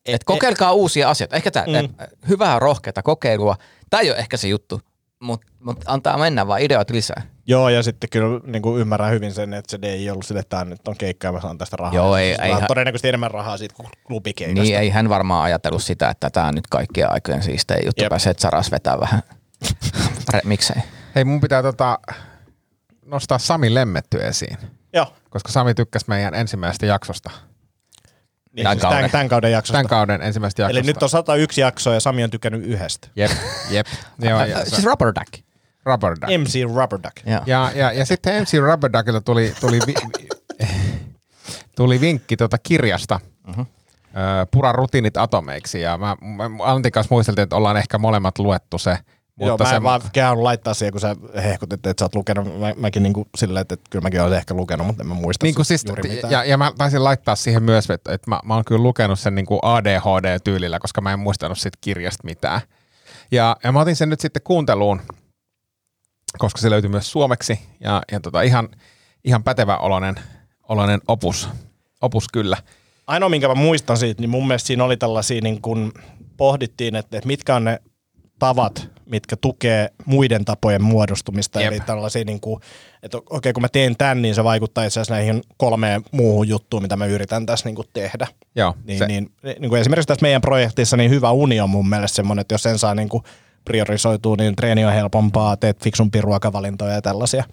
et kokeilkaa uusia asioita. Ehkä tämä Mm. mm. hyvää rohkeata kokeilua. Tämä ei ole ehkä se juttu, mutta mut antaa mennä vaan ideoita lisää. Joo, ja sitten kyllä niin kuin ymmärrän hyvin sen, että se ei ollut sille, että tämä nyt on keikka ja mä saan tästä rahaa. Joo, ei- ei on hän- todennäköisesti enemmän rahaa siitä kuin klubikeikasta. Niin ei hän varmaan ajatellut sitä, että tämä on nyt kaikkien aikojen siistein juttu. Jep. Pääsee Zaras vetää vähän. [LAUGHS] Miksei? Hei, mun pitää tota, nostaa Sami Lemmetty esiin. Joo, Koska Sami tykkäsi meidän ensimmäisestä jaksosta. Niin, Tämän siis kauden. Tämän, tämän kauden jaksosta. Tämän kauden ensimmäisestä jaksosta. Eli nyt on 101 jaksoa ja Sami on tykännyt yhdestä. Jep, jep. Joo, ja, Äh, siis Rubber Duck. Rubber Duck. MC Rubber Duck. Joo. Ja, ja, ja sitten MC Rubber Duckilta tuli, tuli, vi, [LAUGHS] tuli vinkki tuota kirjasta. Mhm. Ö, Pura rutiinit atomeiksi. Ja mä, mä Antin kanssa muisteltiin, että ollaan ehkä molemmat luettu se. Mutta Joo, mä en vaan käyn laittaa siihen, kun sä hehkutit, että sä oot lukenut. Mä, mäkin niinku silleen, että, että kyllä mäkin olen ehkä lukenut, mutta en mä muista niin kuin siis, juuri mitään. ja, ja mä taisin laittaa siihen myös, että, että mä, mä oon kyllä lukenut sen niin kuin ADHD-tyylillä, koska mä en muistanut siitä kirjasta mitään. Ja, ja mä otin sen nyt sitten kuunteluun, koska se löytyy myös suomeksi ja, ja tota, ihan, ihan pätevä oloinen, oloinen opus, opus kyllä. Ainoa, minkä mä muistan siitä, niin mun mielestä siinä oli tällaisia, niin kun pohdittiin, että, että mitkä on ne tavat, mitkä tukee muiden tapojen muodostumista. Jep. Eli tällaisia, niin kuin, että okei, okay, kun mä teen tämän, niin se vaikuttaa itse asiassa näihin kolmeen muuhun juttuun, mitä mä yritän tässä niin kuin tehdä. Joo, Niin, se, niin, niin kuin esimerkiksi tässä meidän projektissa niin hyvä uni on mun mielestä semmoinen, että jos sen saa niin kuin priorisoitua, niin treeni on helpompaa, teet fiksumpia ruokavalintoja ja tällaisia.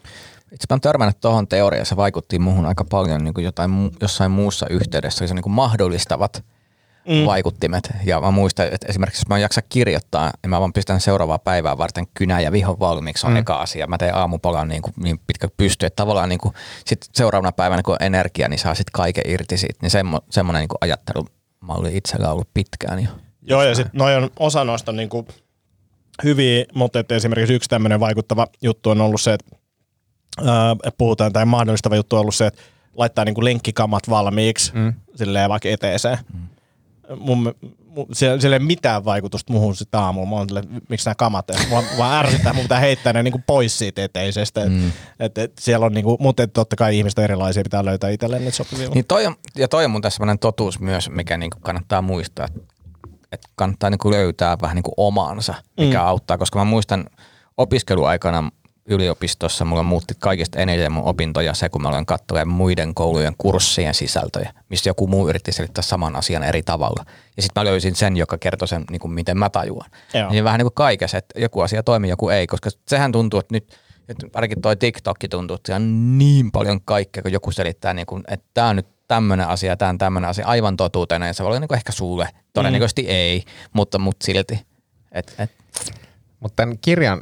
Itse mä oon törmännyt tuohon teoriaan, se vaikutti muuhun aika paljon niin kuin jotain, jossain muussa yhteydessä, se niin kuin mahdollistavat mm. vaikuttimet. Ja mä muistan, että esimerkiksi jos mä en jaksa kirjoittaa, niin mä vaan pistän seuraavaa päivää varten kynä ja vihon valmiiksi on mm. eka asia. Mä teen aamupalan niin, kuin, niin pitkä pysty, että tavallaan niin kuin, sit seuraavana päivänä kun on energia, niin saa sitten kaiken irti siitä. Niin semmo, semmoinen niin ajattelumalli itsellä ollut pitkään jo. Joo, ja sitten noin on osa noista niin kuin hyviä, mutta että esimerkiksi yksi tämmöinen vaikuttava juttu on ollut se, että ää, puhutaan, tai mahdollistava juttu on ollut se, että laittaa niin kuin lenkkikamat valmiiksi, mm. silleen vaikka eteeseen. Mm. Mun, mun, sillä, sillä ei ole mitään vaikutusta muuhun sitten aamulla. Mä oon silleen, miksi nämä kamat, vaan, vaan ärsyttää, mun pitää heittää ne niin kuin pois siitä eteisestä. Mm. Et, et, siellä on niin kuin, mutta totta kai ihmiset erilaisia, pitää löytää itselleen niitä sopivia. Niin toi on, ja toi on mun tässä sellainen totuus myös, mikä niinku kannattaa muistaa, että kannattaa niinku löytää vähän niinku omaansa, mikä mm. auttaa, koska mä muistan opiskeluaikana yliopistossa mulla muutti kaikista eniten mun opintoja se, kun mä olen katsoen muiden koulujen kurssien sisältöjä, missä joku muu yritti selittää saman asian eri tavalla. Ja sitten mä löysin sen, joka kertoi sen, niin kuin miten mä tajuan. Joo. Niin vähän niin kuin kaikessa, että joku asia toimii, joku ei, koska sehän tuntuu, että nyt että ainakin toi TikTokki tuntuu, että siellä on niin paljon kaikkea, kun joku selittää, niin kuin, että tämä on nyt tämmöinen asia, tämä on tämmöinen asia, aivan totuutena, ja se voi olla niin kuin ehkä sulle, todennäköisesti mm. ei, mutta, mutta silti. Et, et, Mutta tämän kirjan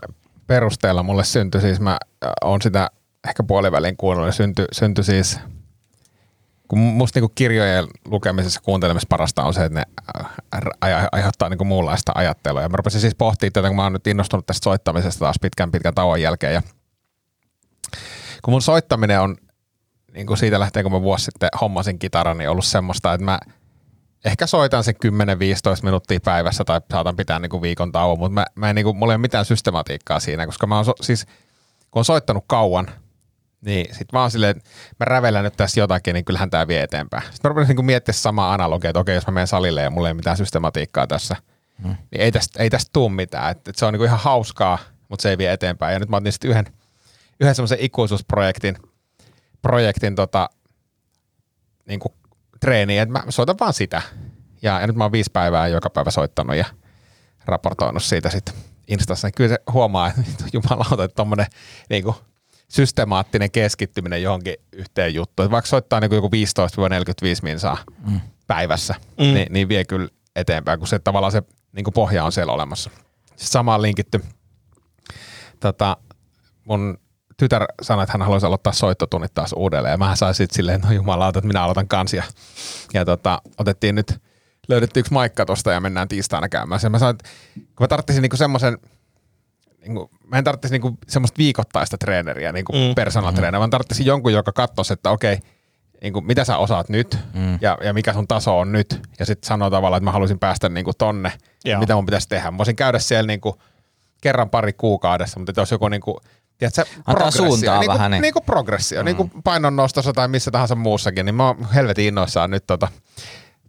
perusteella mulle syntyi siis, mä oon sitä ehkä puolivälin kuunnellut, syntyi, syntyi siis, kun musta niinku kirjojen lukemisessa kuuntelemisessa parasta on se, että ne äh, ai- aiheuttaa niinku muunlaista ajattelua. Ja mä rupesin siis pohtimaan tätä, kun mä oon nyt innostunut tästä soittamisesta taas pitkän pitkän tauon jälkeen. Ja kun mun soittaminen on niin kuin siitä lähtien, kun mä vuosi sitten hommasin kitaran, niin ollut semmoista, että mä ehkä soitan sen 10-15 minuuttia päivässä tai saatan pitää niin kuin viikon tauon, mutta mä, mä en, niin kuin, mulla ei ole mitään systematiikkaa siinä, koska mä oon so, siis, kun on soittanut kauan, niin sit mä oon silleen, mä rävelän nyt tässä jotakin, niin kyllähän tää vie eteenpäin. Sitten mä rupesin niin miettiä samaa analogia, että okei, jos mä menen salille ja mulla ei ole mitään systematiikkaa tässä, hmm. niin ei tästä, ei tästä tuu mitään. Et, et se on niin kuin ihan hauskaa, mutta se ei vie eteenpäin. Ja nyt mä otin sitten yhden, yhden semmoisen ikuisuusprojektin, projektin tota, niin kuin treeniin, että mä soitan vaan sitä. Ja, ja nyt mä oon viisi päivää joka päivä soittanut ja raportoinut siitä sitten Instassa. Niin kyllä se huomaa, että [LAUGHS] jumalauta, että tommonen niin kuin, systemaattinen keskittyminen johonkin yhteen juttuun. Että vaikka soittaa niin kuin joku 15-45 minsaa mm. päivässä, mm. niin, niin vie kyllä eteenpäin, kun se tavallaan se niin kuin pohja on siellä olemassa. Samaan linkitty tota, mun tytär sanoi, että hän haluaisi aloittaa soittotunnit taas uudelleen. Ja mä sain sitten silleen, no jumalauta, että minä aloitan kansia. Ja tota, otettiin nyt, löydettiin yksi maikka tosta ja mennään tiistaina käymään. Ja mä sanoin, että kun mä tarvitsin niinku semmoisen, niinku, mä en tarvitsisi niinku semmoista viikoittaista treeneriä, niinku mm. personal trainer, vaan tarvitsin jonkun, joka katsoisi, että okei, niinku, mitä sä osaat nyt mm. ja, ja mikä sun taso on nyt. Ja sitten sanoo tavallaan, että mä haluaisin päästä niinku tonne, Joo. mitä mun pitäisi tehdä. Mä voisin käydä siellä niinku kerran pari kuukaudessa, mutta jos joku niinku, tiedätkö, suuntaa niinku, vähän, niin. Niinku progressio, mm. niinku painonnostossa tai missä tahansa muussakin, niin mä oon helvetin innoissaan nyt tota,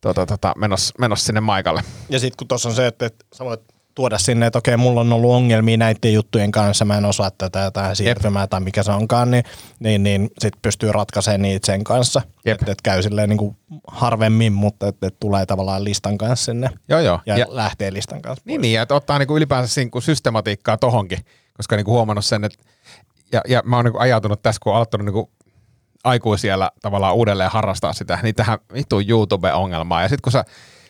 tota, tota, menossa, menossa sinne maikalle. Ja sitten kun tuossa on se, että, että sä voit tuoda sinne, että okei, mulla on ollut ongelmia näiden juttujen kanssa, mä en osaa tätä tähän siirtymään tai mikä se onkaan, niin, niin, niin sitten pystyy ratkaisemaan niitä sen kanssa. Että et käy silleen niin kuin harvemmin, mutta että et tulee tavallaan listan kanssa sinne Joo, joo. ja, Ja- lähtee listan kanssa Niin, niin, ja että ottaa niinku ylipäänsä niinku systematiikkaa tohonkin, koska niinku huomannut sen, että ja, ja mä oon niinku ajautunut tässä, kun on aloittanut niinku aikuisiellä tavallaan uudelleen harrastaa sitä, niin tähän vittu YouTube-ongelmaan. Ja sitten kun sä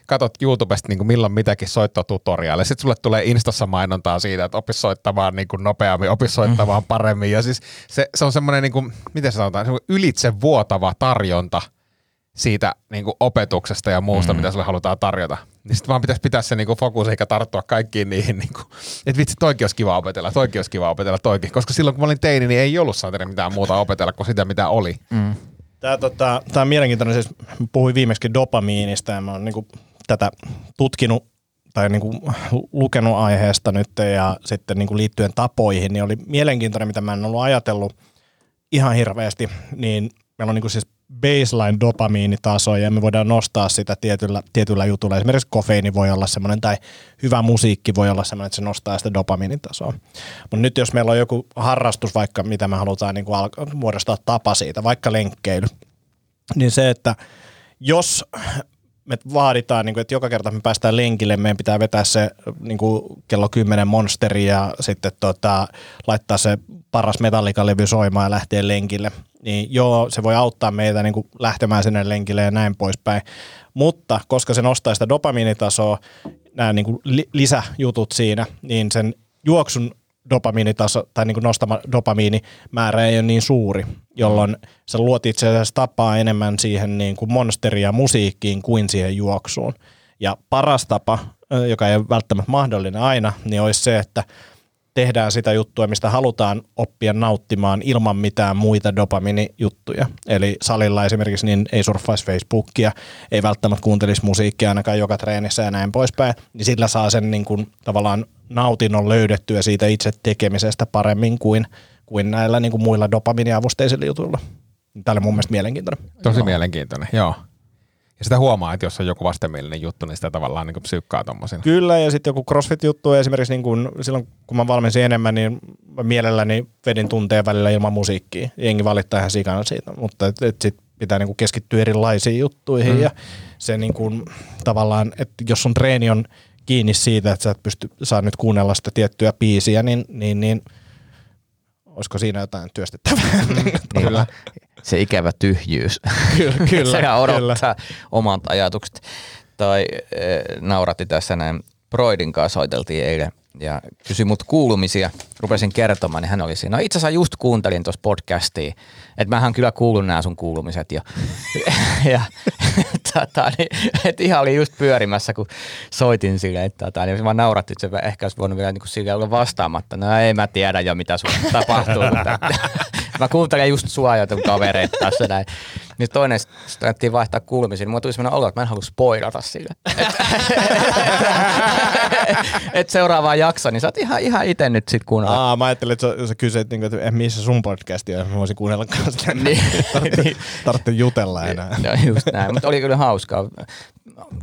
katot YouTubesta niin milloin mitäkin soittotutoriaaleja, sitten sulle tulee Instassa mainontaa siitä, että opis soittamaan niin kuin nopeammin, opis soittamaan paremmin. Ja siis se, se on semmoinen, niin kuin, miten sanotaan, ylitse vuotava tarjonta siitä niin kuin opetuksesta ja muusta, mm. mitä sulle halutaan tarjota. Niin sitten vaan pitäisi pitää se niin kuin fokus eikä tarttua kaikkiin niihin, niin kuin, että vitsi, toikin olisi kiva opetella, toikin olisi kiva opetella, toikin. Koska silloin kun mä olin teini, niin ei ollut saatana mitään muuta opetella kuin sitä, mitä oli. mm. Tämä, tota, tämä on mielenkiintoinen, siis puhuin viimeksi dopamiinista ja mä oon niin tätä tutkinut tai niin kuin lukenut aiheesta nyt ja sitten niin kuin liittyen tapoihin, niin oli mielenkiintoinen, mitä mä en ollut ajatellut ihan hirveästi, niin meillä on niin kuin siis baseline dopamiinitaso ja me voidaan nostaa sitä tietyllä, tietyllä jutulla. Esimerkiksi kofeiini voi olla semmoinen tai hyvä musiikki voi olla semmoinen, että se nostaa sitä dopamiinitasoa. Mutta nyt jos meillä on joku harrastus vaikka, mitä me halutaan niin kuin muodostaa tapa siitä, vaikka lenkkeily, niin se, että jos me vaaditaan, niin kuin, että joka kerta me päästään lenkille, meidän pitää vetää se niin kuin kello 10 monsteri ja sitten tota, laittaa se paras metallikalevy soimaan ja lähteä lenkille. Niin joo, se voi auttaa meitä niin kuin lähtemään sinne lenkille ja näin poispäin. Mutta koska se nostaa sitä dopamiinitasoa, nämä niin kuin li- lisäjutut siinä, niin sen juoksun dopamiinitaso tai niin kuin nostama dopamiinimäärä ei ole niin suuri, jolloin se luot itse asiassa tapaa enemmän siihen niin kuin monsteria musiikkiin kuin siihen juoksuun. Ja paras tapa, joka ei ole välttämättä mahdollinen aina, niin olisi se, että tehdään sitä juttua, mistä halutaan oppia nauttimaan ilman mitään muita dopamiinijuttuja. Eli salilla esimerkiksi niin ei surffaisi Facebookia, ei välttämättä kuuntelisi musiikkia ainakaan joka treenissä ja näin poispäin, niin sillä saa sen niin kuin, tavallaan nautinnon löydettyä siitä itse tekemisestä paremmin kuin, kuin näillä niin kuin muilla dopaminiavusteisilla jutuilla. Tämä oli mun mielestä mielenkiintoinen. Tosi joo. mielenkiintoinen, joo. Ja sitä huomaa, että jos on joku vastenmielinen juttu, niin sitä tavallaan niin psyykkaa tommosina. Kyllä, ja sitten joku CrossFit-juttu esimerkiksi niin kun, silloin, kun mä valmensin enemmän, niin mä mielelläni vedin tunteen välillä ilman musiikkia. Jengi valittaa ihan sikana siitä, mutta et, et sit pitää niin keskittyä erilaisiin juttuihin mm. ja se niin kun, tavallaan, että jos sun treeni on kiinni siitä, että sä et pysty, saa nyt kuunnella sitä tiettyä biisiä, niin, niin, niin olisiko siinä jotain työstettävää? Mm, [LAUGHS] kyllä. Se ikävä tyhjyys. Kyllä, [LAUGHS] kyllä, Sehän odottaa omat ajatukset. Tai äh, nauratti tässä näin. Broidin kanssa soiteltiin eilen ja kysyi mut kuulumisia. Rupesin kertomaan, niin hän oli siinä. No itse asiassa just kuuntelin tuossa podcastia, että mähän kyllä kuulun nämä sun kuulumiset jo. [LAUGHS] ja tata, niin, et ihan oli just pyörimässä, kun soitin sille, että tata, niin mä nauratti, että se ehkä olisi voinut vielä niin sille olla vastaamatta. No ei mä tiedä jo, mitä sun tapahtuu. mutta [LAUGHS] mä kuuntelen just sua ja kavereita tässä näin. Niin toinen sitten vaihtaa kuulumisia, niin mulla tuli sellainen olo, että mä en halua spoilata sille. [LAUGHS] Et, et seuraavaan jaksoon, niin sä oot ihan, ihan itse nyt sit kuunnella. Aa, mä ajattelin, että sä, sä kysyit, kuin, että missä sun podcasti on, mä voisin kuunnella kanssa. Niin. [LAUGHS] Tarvitse, tarvitse jutella enää. No just näin, mutta oli kyllä hauskaa.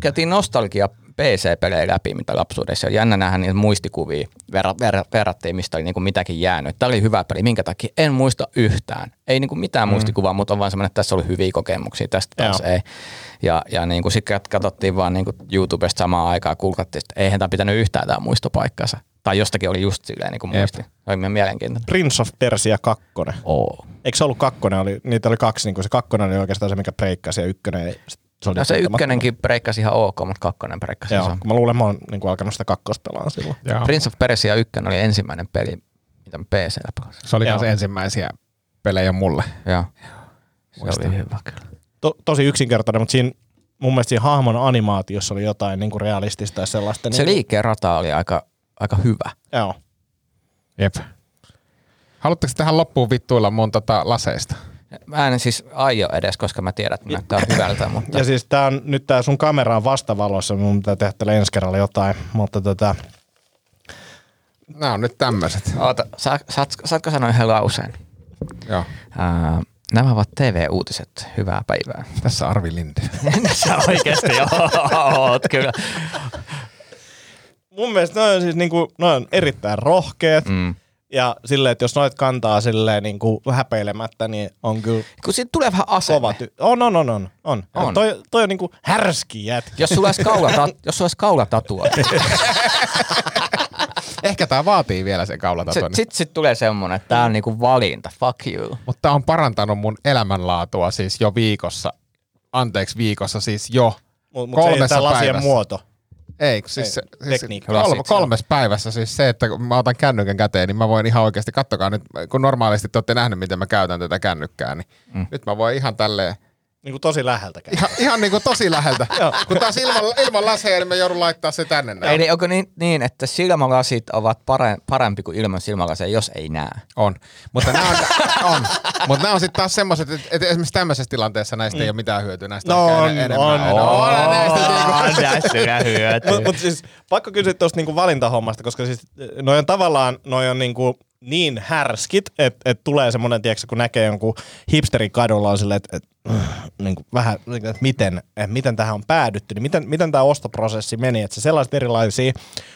Käytiin nostalgia PC-pelejä läpi, mitä lapsuudessa. Jännä nähdä niitä muistikuvia, ver- ver- verrattiin, mistä oli niinku mitäkin jäänyt. Tämä oli hyvä peli, minkä takia en muista yhtään. Ei niinku mitään mm. muistikuvaa, mutta on vaan semmoinen, että tässä oli hyviä kokemuksia, tästä taas Joo. ei. Ja, ja niinku sitten katsottiin vaan niinku YouTubesta samaan aikaan, kulkattiin, että eihän tämä pitänyt yhtään tämä muistopaikkansa. Tai jostakin oli just silleen niin kuin muisti. Se oli mielenkiintoinen. Prince of Persia 2. Oo. Eikö se ollut kakkonen? Oli, niitä oli kaksi, niin kuin se kakkonen oli oikeastaan se, mikä breikkasi ja ykkönen ei. Se, oli no se ykkönenkin breikkasi ihan ok, mutta kakkonen breikkasi Joo, kun mä luulen, mä oon niin kuin alkanut sitä kakkospelaa silloin. Joo. Prince of Persia 1 oli ensimmäinen peli, mitä mä PCllä pelasin. Se oli myös ensimmäisiä pelejä mulle. Joo. Se Muistan. oli hyvä kyllä. To, tosi yksinkertainen, mutta siinä mun mielestä siinä hahmon animaatiossa oli jotain niin kuin realistista ja sellaista. Se niin liikkeen rata oli aika, aika hyvä. Joo. Jep. Haluatteko tähän loppuun vittuilla mun tota laseista? Mä en siis aio edes, koska mä tiedän, että näyttää hyvältä. Mutta... Ja siis tää on, nyt tää sun kamera on vastavalossa, mun pitää tehdä ensi kerralla jotain, mutta tota... Nämä on nyt tämmöiset. Oota, sa, saat, saatko sanoa yhden lauseen? Joo. Uh, nämä ovat TV-uutiset. Hyvää päivää. Tässä Arvi Linde. [LAUGHS] Sä oikeasti oot kyllä. Mun mielestä noin on siis niinku, noin on erittäin rohkeat. Mm. Ja silleen, että jos noit kantaa silleen niin kuin häpeilemättä, niin on kyllä Kun siitä tulee vähän asenne. kova ty- On, on, on, on. on. On. Toi, toi on niin kuin härski jätkä. Jos sulla olisi kaulata, [LAUGHS] jos sulla olisi kaulatatua, [LAUGHS] Ehkä tää vaatii vielä sen kaulataton. sitten sit, sit tulee semmonen, että tää on niinku valinta. Fuck you. Mutta tää on parantanut mun elämänlaatua siis jo viikossa. Anteeksi viikossa siis jo. Mutta mut se ei lasien päivässä. muoto. Ei, kun siis, Ei, se, siis kolme, kolmes päivässä siis se, että kun mä otan kännykän käteen, niin mä voin ihan oikeasti, kattokaa nyt, kun normaalisti te olette nähneet, miten mä käytän tätä kännykkää, niin mm. nyt mä voin ihan tälleen niinku tosi läheltä käy. Ihan, ihan niinku tosi läheltä. [LAUGHS] Kun taas ilman, ilman laseja, niin me joudun laittaa se tänne näin. Eli onko niin, niin, että silmälasit ovat pare- parempi kuin ilman silmälaseja, jos ei näe? On. Mutta nämä on, [LAUGHS] on. Mutta nämä on sitten taas semmoiset, että, että esimerkiksi tämmöisessä tilanteessa näistä ei ole mitään hyötyä. Näistä No on, en- enemmän. on, no, on. on, näistä hyötyä. Mutta mut siis pakko kysyä tuosta niinku valintahommasta, koska siis noi on tavallaan noi on niinku niin härskit, että et tulee semmoinen, tiedätkö, kun näkee jonkun hipsterin kadulla on silleen, että et, niinku vähän, että miten, et miten tähän on päädytty, niin miten, miten tämä ostoprosessi meni, että se sellaiset erilaisia,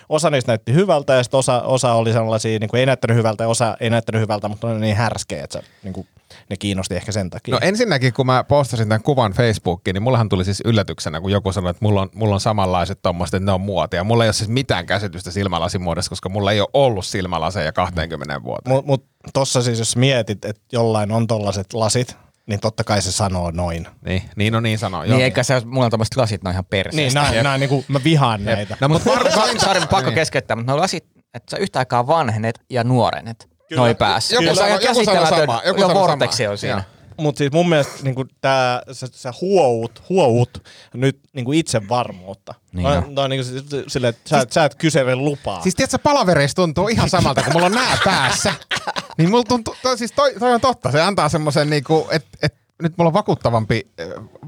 osa niistä näytti hyvältä ja sitten osa, osa oli sellaisia, niinku ei näyttänyt hyvältä ja osa ei näyttänyt hyvältä, mutta ne oli niin härskejä, että se, niinku, ne kiinnosti ehkä sen takia. No ensinnäkin, kun mä postasin tämän kuvan Facebookiin, niin mullahan tuli siis yllätyksenä, kun joku sanoi, että mulla on, mulla on samanlaiset tommoset, että ne on muotia. Mulla ei ole siis mitään käsitystä silmälasimuodosta, koska mulla ei ole ollut silmälaseja 20 vuotta. Mutta mut tossa siis jos mietit, että jollain on tollaset lasit, niin totta kai se sanoo noin. Niin, niin on niin sanoa. Niin eikä se, mulla on tommoset lasit, ne on ihan Niin, perseestä. nää, nää niinku, mä vihaan näitä. No, mutta Sari, [LAUGHS] pakko Niin. keskeyttää, mutta ne lasit, että sä yhtä aikaa vanhenet ja nuorenet. Kyllä. Noin päässä. Joku Ja se on sanoo- ihan joku sanoo samaa, joku Jo sanoo vorteksi samaa. on siinä. Mutta siis mun mielestä niinku tää, sä, sä huout, huout nyt niinku itsevarmuutta. Niin Niin jo. no, niinku si- silleen, että sä, siis, sä et kysele lupaa. Siis tiedätkö, palavereissa tuntuu ihan samalta, kun mulla on nää päässä. [LAUGHS] Niin mulla tuntuu, toi, siis toi, toi on totta. Se antaa semmoisen, niinku, että et, nyt mulla on vakuuttavampi,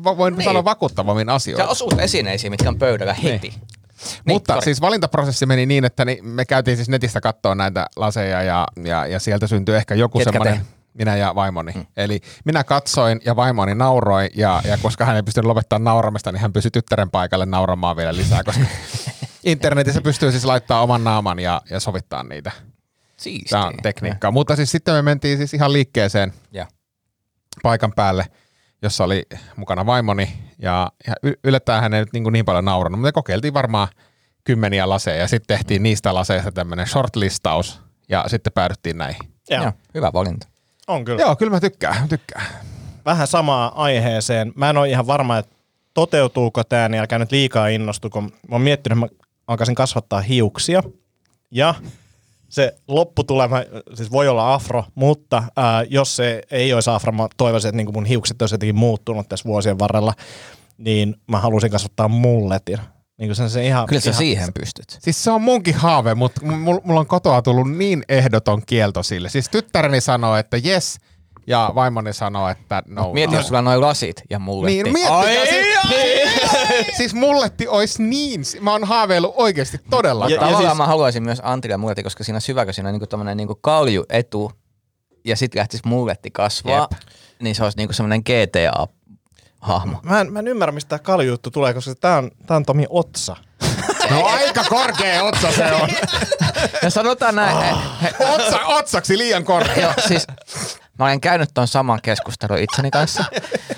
va- voin Niin. sanoa vakuuttavammin Sä asioita. osuut esineisiin, mitkä on pöydällä heti. Niin. Niin, Mutta sorry. siis valintaprosessi meni niin, että ni, me käytiin siis netistä katsoa näitä laseja ja, ja, ja sieltä syntyi ehkä joku semmoinen? Minä ja vaimoni. Mm. Eli minä katsoin ja vaimoni nauroi ja, ja koska hän ei pystynyt lopettamaan nauramista, niin hän pysyi tyttären paikalle nauramaan vielä lisää, koska [LAUGHS] internetissä pystyy siis laittaa oman naaman ja, ja sovittaa niitä. Siistiä. Tämä on tekniikkaa. Mutta siis sitten me mentiin siis ihan liikkeeseen Ja. paikan päälle, jossa oli mukana vaimoni ja, ja yllättäen hän ei nyt niin, kuin niin paljon naurannut, mutta me kokeiltiin varmaan kymmeniä laseja ja sitten tehtiin niistä laseista tämmöinen shortlistaus ja sitten päädyttiin näihin. Joo, Joo, hyvä valinta. On kyllä. Joo, kyllä mä tykkään, tykkään. Vähän samaa aiheeseen. Mä en ole ihan varma, että toteutuuko tämä, niin älkää nyt liikaa innostu, kun mä oon miettinyt, että mä alkaisin kasvattaa hiuksia. Ja se lopputulema siis voi olla afro, mutta ää, jos se ei olisi afro, mä toivoisin, että niin mun hiukset olisi jotenkin muuttunut tässä vuosien varrella, niin mä halusin kasvattaa mulletin. Niin kuin sen, se ihan, Kyllä sä ihan, siihen pystyt. Siis se on munkin haave, mutta mulla mulla on kotoa tullut niin ehdoton kielto sille. Siis tyttäreni sanoo, että yes, ja vaimoni sanoo, että no. Mieti, no. jos sulla on noin lasit ja mulletti. Niin, miettikää, siis, [LAUGHS] siis mulletti olisi niin, mä oon haaveillut oikeasti todella Ja-. Tavallaan siis- mä haluaisin myös Antille mulletti, koska siinä on syvä, kun siinä on niinku tommonen niinku kalju etu ja sit lähtis mulletti kasvaa, Jep. niin se olisi niinku semmonen GTA-hahmo. Mä en, mä en ymmärrä, mistä tämä kaljujuttu tulee, koska tää on, tää on Tomi Otsa. [LAUGHS] No aika korkea otsa se on. [LAUGHS] Ja sanotaan näin, he, he, Otsa, otsaksi liian korkea. Joo, siis mä olen käynyt ton saman keskustelun itseni kanssa.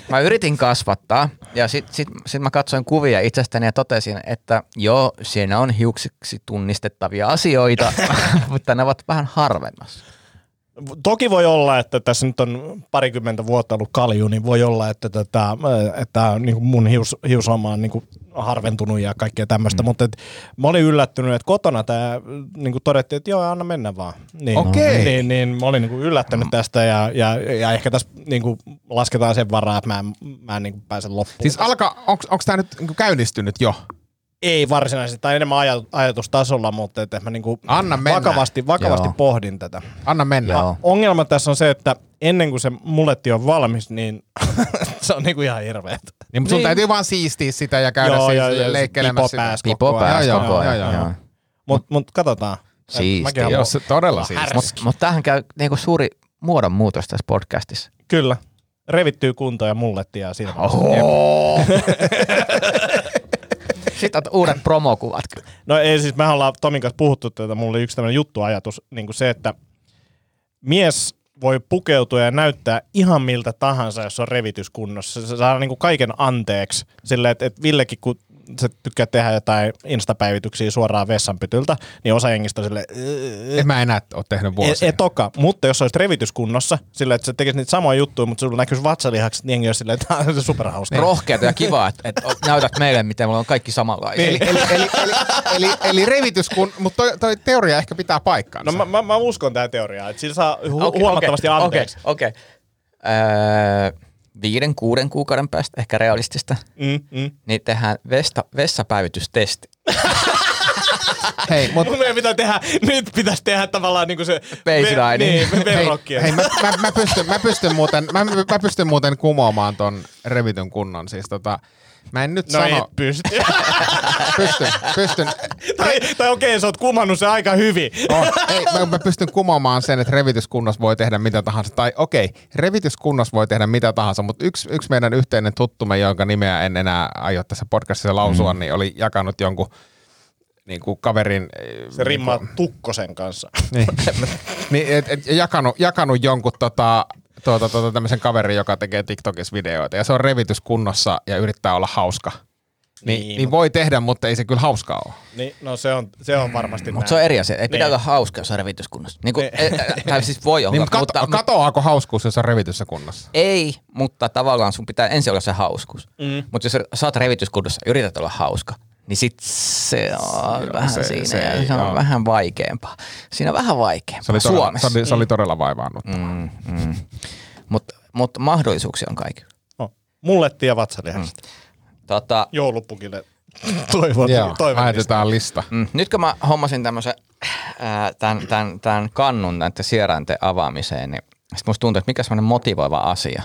Mä yritin kasvattaa ja sit, sit, sit mä katsoin kuvia itsestäni ja totesin, että joo, siinä on hiuksiksi tunnistettavia asioita, [LAUGHS] mutta ne ovat vähän harvemmassa. Toki voi olla, että tässä nyt on parikymmentä vuotta ollut kalju, niin voi olla, että, tätä, että niin kuin mun hius, hiusoma on niin kuin harventunut ja kaikkea tämmöistä, mm. mutta et, mä olin yllättynyt, että kotona tämä niin kuin todettiin, että joo, anna mennä vaan. Niin, Okei. Niin, niin mä olin niin kuin yllättynyt tästä ja, ja, ja ehkä tässä niin kuin lasketaan sen varaa, että mä en, mä en niin kuin pääse loppuun. Siis alkaa, onko tämä nyt niinku käynnistynyt jo? Ei varsinaisesti, tai enemmän aj- ajatustasolla, mutta että mä niin kuin Anna mennä. vakavasti, vakavasti Joo. pohdin tätä. Anna mennä. Joo. Ongelma tässä on se, että ennen kuin se mulletti on valmis, niin [LAUGHS] se on niinku ihan hirveet. Niin, mutta sun Niin. täytyy vaan siistiä sitä ja käydä Joo, siis ja- ja leikkelemässä pipo sitä. päässä Pipo koko ajan. pääs Joo, koko joo, ajan. joo, joo. joo. Mut, mut katsotaan. Mäkin Joo, se todella siis. Mutta mut tämähän käy niinku suuri muodonmuutos tässä podcastissa. Kyllä. Revittyy kuntoon ja mulletti ja siinä. [LAUGHS] [LAUGHS] Sitten on uudet promokuvat. No ei siis, mehän ollaan Tomin kanssa puhuttu tätä, mulla oli yksi tämmöinen juttuajatus, niin kuin se, että mies voi pukeutua ja näyttää ihan miltä tahansa, jos on revityskunnossa. Se saa niin kuin kaiken anteeksi. Silleen, että, että Villekin, kun se tykkää tehdä jotain instapäivityksiä suoraan vessanpytyltä, niin osa jengistä on silleen, En mä enää ole tehnyt Et, vuosia. et toka, mutta jos olisit revityskunnossa, sillä että sä tekisit niitä samoja juttuja, mutta sulla näkyisi vatsalihakset, niin jengi olisi silleen, että [LAUGHS] tämä on se superhauska. Rohkeata ja kivaa, että, että näytät meille, miten mulla on kaikki samanlaisia. Eli, eli, eli, eli, eli, eli revitys, kun, mutta toi, toi teoria ehkä pitää paikkansa. No mä, mä, mä uskon tähän teoriaan, että sillä saa hu- Okei, huomattavasti okei, anteeksi. Okei, okei. Öö, viiden, kuuden kuukauden päästä, ehkä realistista, Mm, mm. niin tehdään vesta, vessapäivitystesti. [LAUGHS] Hei, mut Mun meidän pitää tehdä, nyt pitäisi tehdä tavallaan niinku se... Baseline. Niin, hei, verrokkia. hei mä, mä, mä, pystyn, mä, pystyn muuten, mä, mä pystyn muuten kumoamaan ton revityn kunnon. Siis tota, mä en nyt No sano, et pysty. [LAUGHS] pystyn, pystyn, tai tai okei, sä oot kumannut se aika hyvin. on, ei, mä, mä pystyn kumoamaan sen, että revityskunnossa voi tehdä mitä tahansa. Tai okei, revityskunnossa voi tehdä mitä tahansa, mutta yksi, yksi meidän yhteinen tuttumme, jonka nimeä en enää aio tässä podcastissa lausua, mm. niin oli jakanut jonkun niin kuin kaverin... Se rimmaa Tukkosen kanssa. Niin, [LAUGHS] niin et, et, jakanut, jakanut jonkun tota, tuota, tuota, tämmöisen kaverin, joka tekee TikTokissa videoita, ja se on revityskunnossa ja yrittää olla hauska. Niin, Niin, niin, voi tehdä, mutta ei se kyllä hauskaa ole. Niin, no se on, se on varmasti Mutta näin. se on eri asia. Ei pitää Niin. olla hauska, jos on revityskunnossa. Niin kuin, Niin. tai siis voi olla, Niin, mutta kato, mutta, katoaako hauskuus, jos on revityssä kunnossa? ei, mutta tavallaan sun pitää ensin olla se hauskuus. Mm. Mutta jos sä oot revityskunnossa yrität olla hauska, niin sit se on Joo, vähän se- siinä se ja se on oo. vähän vaikeampaa. Siinä on vähän vaikeampaa Se oli todella, Suomessa. se oli, se oli todella vaivaannut. Mm, mm. Mutta mut mahdollisuuksia on kaikilla. No, mulletti ja vatsalihakset. Tota, Joulupukille [LAUGHS] toivon, Joo, toivon lista. Mm. Nyt kun mä hommasin tämmöisen tämän, tämän, tämän kannun näiden sierainten avaamiseen, niin sit musta tuntuu, että mikä semmoinen motivoiva asia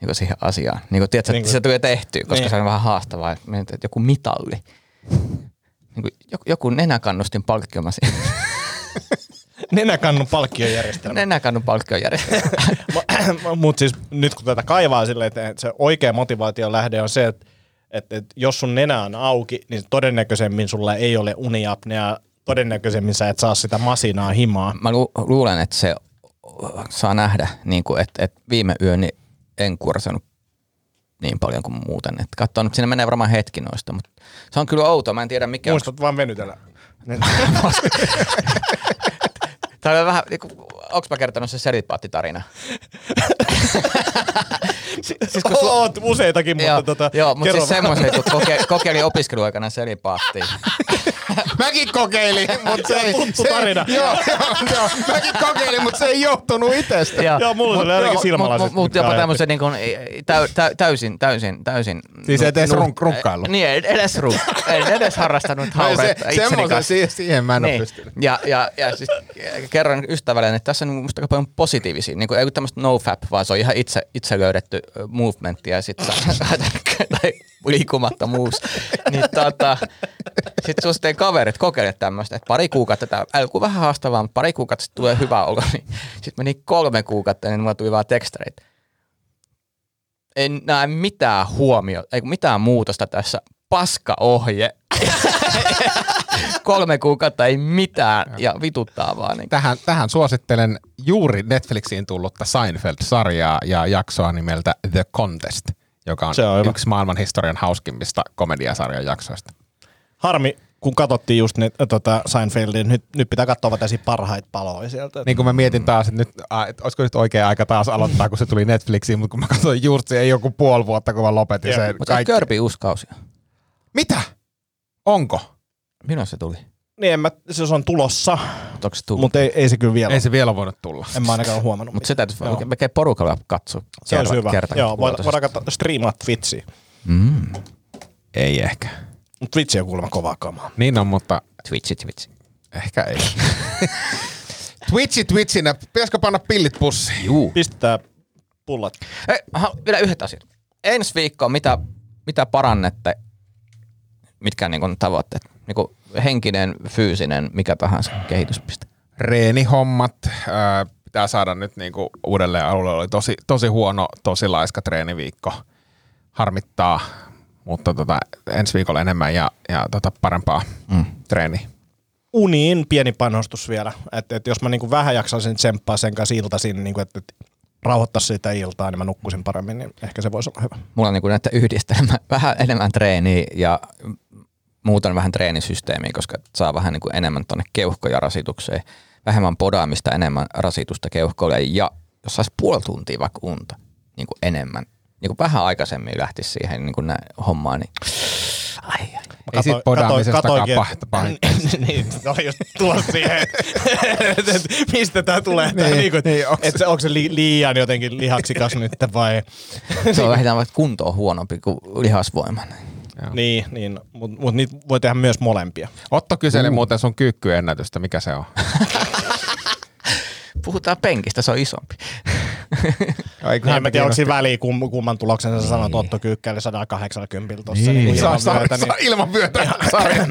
niin kuin siihen asiaan. Niin kuin, tiedätkö, Niin että kuin- se tulee tehtyä, koska Niin. se on vähän haastavaa. että joku mitalli. Niin kuin joku, nenäkannustin palkkioma siihen. [LAUGHS] Nenäkannun palkkiojärjestelmä. Nenäkannun palkkiojärjestelmä. [LAUGHS] Mutta siis nyt kun tätä kaivaa silleen, että se oikea motivaation lähde on se, että, että, että jos sun nenä on auki, niin todennäköisemmin sulla ei ole uniapnea, todennäköisemmin sä et saa sitä masinaa himaa. Mä lu- luulen, että se saa nähdä, niin kuin, että, että viime yöni en kuorsanut niin paljon kuin muuten. Että katsoa, nyt siinä menee varmaan hetki noista, mutta se on kyllä outoa. Mä en tiedä mikä on Muistat vaan venytellä. [LAUGHS] [LAUGHS] Tämä on vähän, niinku, onks mä kertonut se selipaattitarina? [LAUGHS] siis kun sulla... Oot useitakin, mutta joo, tota, joo, mutta siis semmoisen, kun koke, kokeilin opiskeluaikana selipaattia. [LAUGHS] Mäkin kokeilin, mutta se ei... tuttu se, tarina. [LAUGHS] Joo, joo, joo, mäkin kokeilin, mutta se ei johtunut itsestä. Joo, mulla oli ainakin silmälasit. Mutta jopa Kai. tämmöisen niin täy, täy, täysin, täysin, täysin. Siis et edes runk- runkkailu? Niin, edes runk, en edes harrastanut [LAUGHS] No, se, hauretta itseni semmoisen, kanssa. siihen, siihen mä en niin. ole pystynyt. Ja, ja, ja siis kerron ystävälle, että tässä on musta aika paljon positiivisia. Niin kuin, ei ole tämmöistä nofap, vaan se on ihan itse, itse löydetty movementti ja sitten tai liikumattomuus. Niin tota, sitten suosittelen kaverit kokeile tämmöistä, että pari kuukautta, tämä alku vähän haastavaa, mutta pari kuukautta sitten tulee hyvä olo. Niin sitten meni kolme kuukautta, niin mulla tuli vaan tekstareita. En näe mitään huomiota, ei mitään muutosta tässä. Paska-ohje. kolme kuukautta ei mitään ja vituttaa vaan. Niin. Tähän, tähän suosittelen juuri Netflixiin tullutta Seinfeld-sarjaa ja jaksoa nimeltä The Contest, joka on, Se on yksi maailman historian hauskimmista komediasarjan jaksoista. Harmi, kun katsottiin just ne, tota Seinfeldin, nyt, nyt pitää katsoa vaan tällaisia parhaita paloja sieltä. Niin kuin mä mietin taas, että, nyt, äh, että olisiko nyt oikea aika taas aloittaa, kun se tuli Netflixiin, mutta kun mä katsoin just se ei joku puoli vuotta, kun mä lopetin sen. Mutta kaikki... Körpi uusi kausi. Mitä? Onko? Milloin se tuli? Niin, en mä, se on tulossa, Mutta se tullut? ei, ei se kyllä vielä. Ei se vielä voinut tulla. En mä ainakaan ole huomannut. Mutta se täytyy melkein porukalla katsoa. se olisi kerta- hyvä. kerta- Joo, voidaan, katsoa striimaa Twitchiä. Mm. Ei ehkä. Mutta Twitch on kuulemma kovaa kamaa. Niin on, mutta Twitchi, Twitchi. ehkä ei. [LAUGHS] Twitchi Twitchinä. Pitäisikö panna pillit pussiin? Juu. Pistetään pullat. Hei, aha, vielä yhdet asiat. Ensi viikkoon, mitä, mitä parannette, mitkä niin kuin tavoitteet? Niin kuin henkinen, fyysinen, mikä tahansa kehityspiste. Reenihommat. Ää, pitää saada nyt niinku uudelleen alulle. Oli tosi, tosi huono, tosi laiska treeniviikko. Harmittaa, mutta tota, ensi viikolla enemmän ja, ja tota, parempaa mm. treeniä. Uniin pieni panostus vielä. Että et jos mä niinku vähän jaksaisin tsemppaa sen kanssa iltaisin, niinku, että et rauhoittaisi sitä iltaa, niin mä nukkuisin paremmin, niin ehkä se voisi olla hyvä. Mulla on niin kuin näitä yhdistelmä, [LAUGHS] vähän enemmän treeniä ja muuten vähän treenisysteemiä, koska saa vähän niin kuin enemmän tuonne keuhkoja rasitukseen. Vähemmän podaamista, enemmän rasitusta keuhkoille ja jos saisi puoli tuntia vaikka unta niin kuin enemmän, niin kuin vähän aikaisemmin lähtisi siihen niin kuin näin hommaan, niin ai, ai. Ei sit podaamisestakaan pahta pahittaa. [LAUGHS] niin, oli just tulos siihen, että [LAUGHS] et, mistä tämä tulee. Tää, Niin, niin, kuin, niin, onks- että se, onko se li, liian jotenkin lihaksikas nyt vai... [LAUGHS] Se on vähintään vaikka kunto on huonompi kuin lihasvoiman. niin, niin mutta mut niitä voi tehdä myös molempia. Otto kyseli muuten sun kyykkyennätystä, mikä se on? Puhutaan penkistä, se on isompi. Niin, en mä tiedä, onko siinä väliä, kum, kumman tuloksen sä sanoit Otto Kyykkäille 180 tuossa. Niin, niin, Saa, ilman [LAUGHS] saa, myötä, saa ilman vyötä sarjan.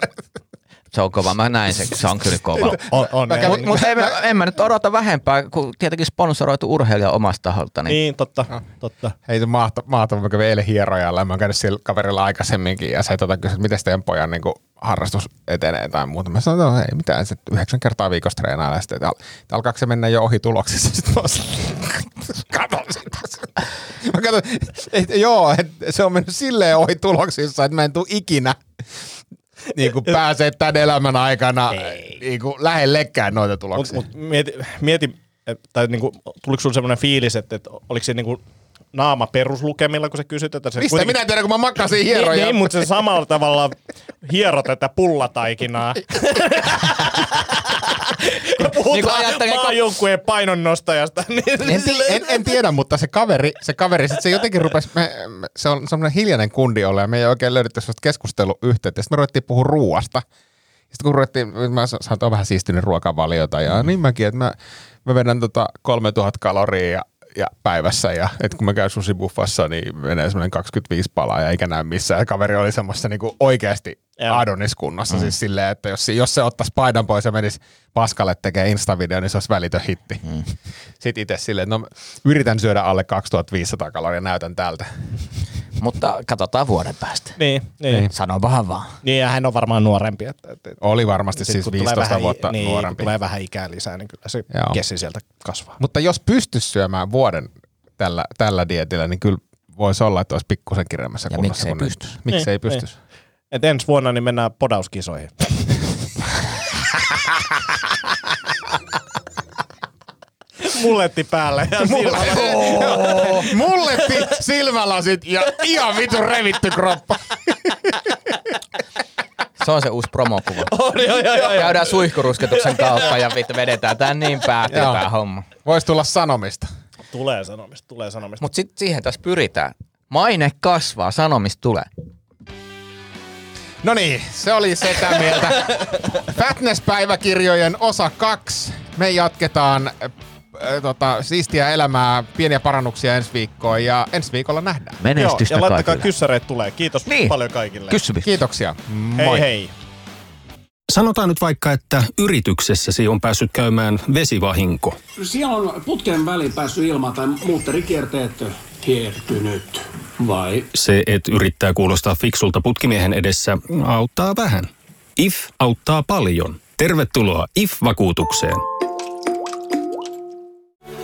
Se on kova, mä näin se, se on kyllä kova. [LAUGHS] on, on, Mä kävin- on, Mutta en, mä- en mä nyt odota vähempää, kun tietenkin sponsoroitu urheilija omasta taholta. Niin. niin, totta, totta. Ei se mahto, mahtava, mä kävin eilen hierojalla, mä oon käynyt sillä kaverilla aikaisemminkin ja se tota, kysyi, että miten teidän pojan niin harrastus etenee tai muuta. Mä sanoin, että no, ei mitään, se yhdeksän kertaa viikossa treenaa ja sitten, että al- että alkaako se mennä jo ohi tuloksissa. [LAUGHS] Sitten mä oon- katon sitä. Mä katson, että joo, että se on mennyt silleen ohi tuloksissa, että mä en tule ikinä niin kuin pääsee tämän elämän aikana niin kuin lähellekään noita tuloksia. mut mieti, mieti et, tai niinku, tuliko sulla semmoinen fiilis, että, että oliko se niinku naama peruslukemilla, kun sä kysyt, että se Mistä kuitenkin- minä tiedän, kun mä makkasin Niin, hieroja. niin, mutta se samalla tavalla hiero tätä pullataikinaa. [LAUGHS] ja puhutaan Niin maajoukkueen painonnostajasta. Niin, En, ti- en, en, tiedä, mutta se kaveri, se kaveri, sit se jotenkin rupesi, me, me, se on semmoinen hiljainen kundi olla ja me ei oikein löydetty sellaista keskusteluyhteyttä. Sitten me ruvettiin puhua ruuasta. Sitten kun ruvettiin, mä sa- sain vähän siistynyt ruokavaliota ja niin mäkin, että mä, mä vedän tota 3000 kaloria ja, ja päivässä ja että kun mä käyn susibuffassa, niin menee semmoinen 25 palaa ja eikä näy missään. Ja kaveri oli semmoista niinku oikeasti. Adonis-kunnossa, mm. siis silleen, että jos, jos se ottaisi paidan pois ja menisi paskalle tekemään Insta-video, niin se olisi välitön hitti. Mm. Sitten itse silleen, no yritän syödä alle 2500 kaloria, näytän tältä. Mutta katsotaan vuoden päästä. niin, niin. Sanopahan vaan. niin, ja hän on varmaan nuorempi. Että, että, Oli varmasti sit siis kun tulee 15 vähän, vuotta niin, nuorempi. Kun tulee vähän ikää lisää, niin kyllä se Joo. kessi sieltä kasvaa. Mutta jos pystyisi syömään vuoden tällä, tällä dietillä, niin kyllä voisi olla, että olisi pikkusen Ja kunnossa. miksei kuin nyt. pystyisi? Miksei Niin, pystyisi? Et ensi vuonna niin mennään podauskisoihin. [LAUGHS] Mulletti päälle ja silmällä. [LAUGHS] Mulletti, silmälasit ja ihan vitun revitty kroppa. Se on se uusi promokuva. On, joo, joo, joo, joo. Käydään suihkurusketuksen kautta ja vittu vedetään tää niin päätyy tää homma. Voisi tulla sanomista. Tulee sanomista, tulee sanomista. Mutta sit siihen tässä pyritään. Maine kasvaa, sanomista tulee. No niin, se oli sitä mieltä. [LAUGHS] Fatness-päiväkirjojen osa kaksi. Me jatketaan äh, tota, siistiä elämää, pieniä parannuksia ensi viikkoon ja ensi viikolla nähdään. Joo, Menestystä ja laittakaa kaikille. kyssäreet tulee. Kiitos Niin. paljon kaikille. Kysymys. Kiitoksia. Hei Moi. hei. Sanotaan nyt vaikka, että yrityksessäsi on päässyt käymään vesivahinko. Siellä on putken väliin päässyt ilma tai muutterikierteet hiertynyt. Vai Se, että yrittää kuulostaa fiksulta putkimiehen edessä, auttaa vähän. IF auttaa paljon. Tervetuloa IF-vakuutukseen.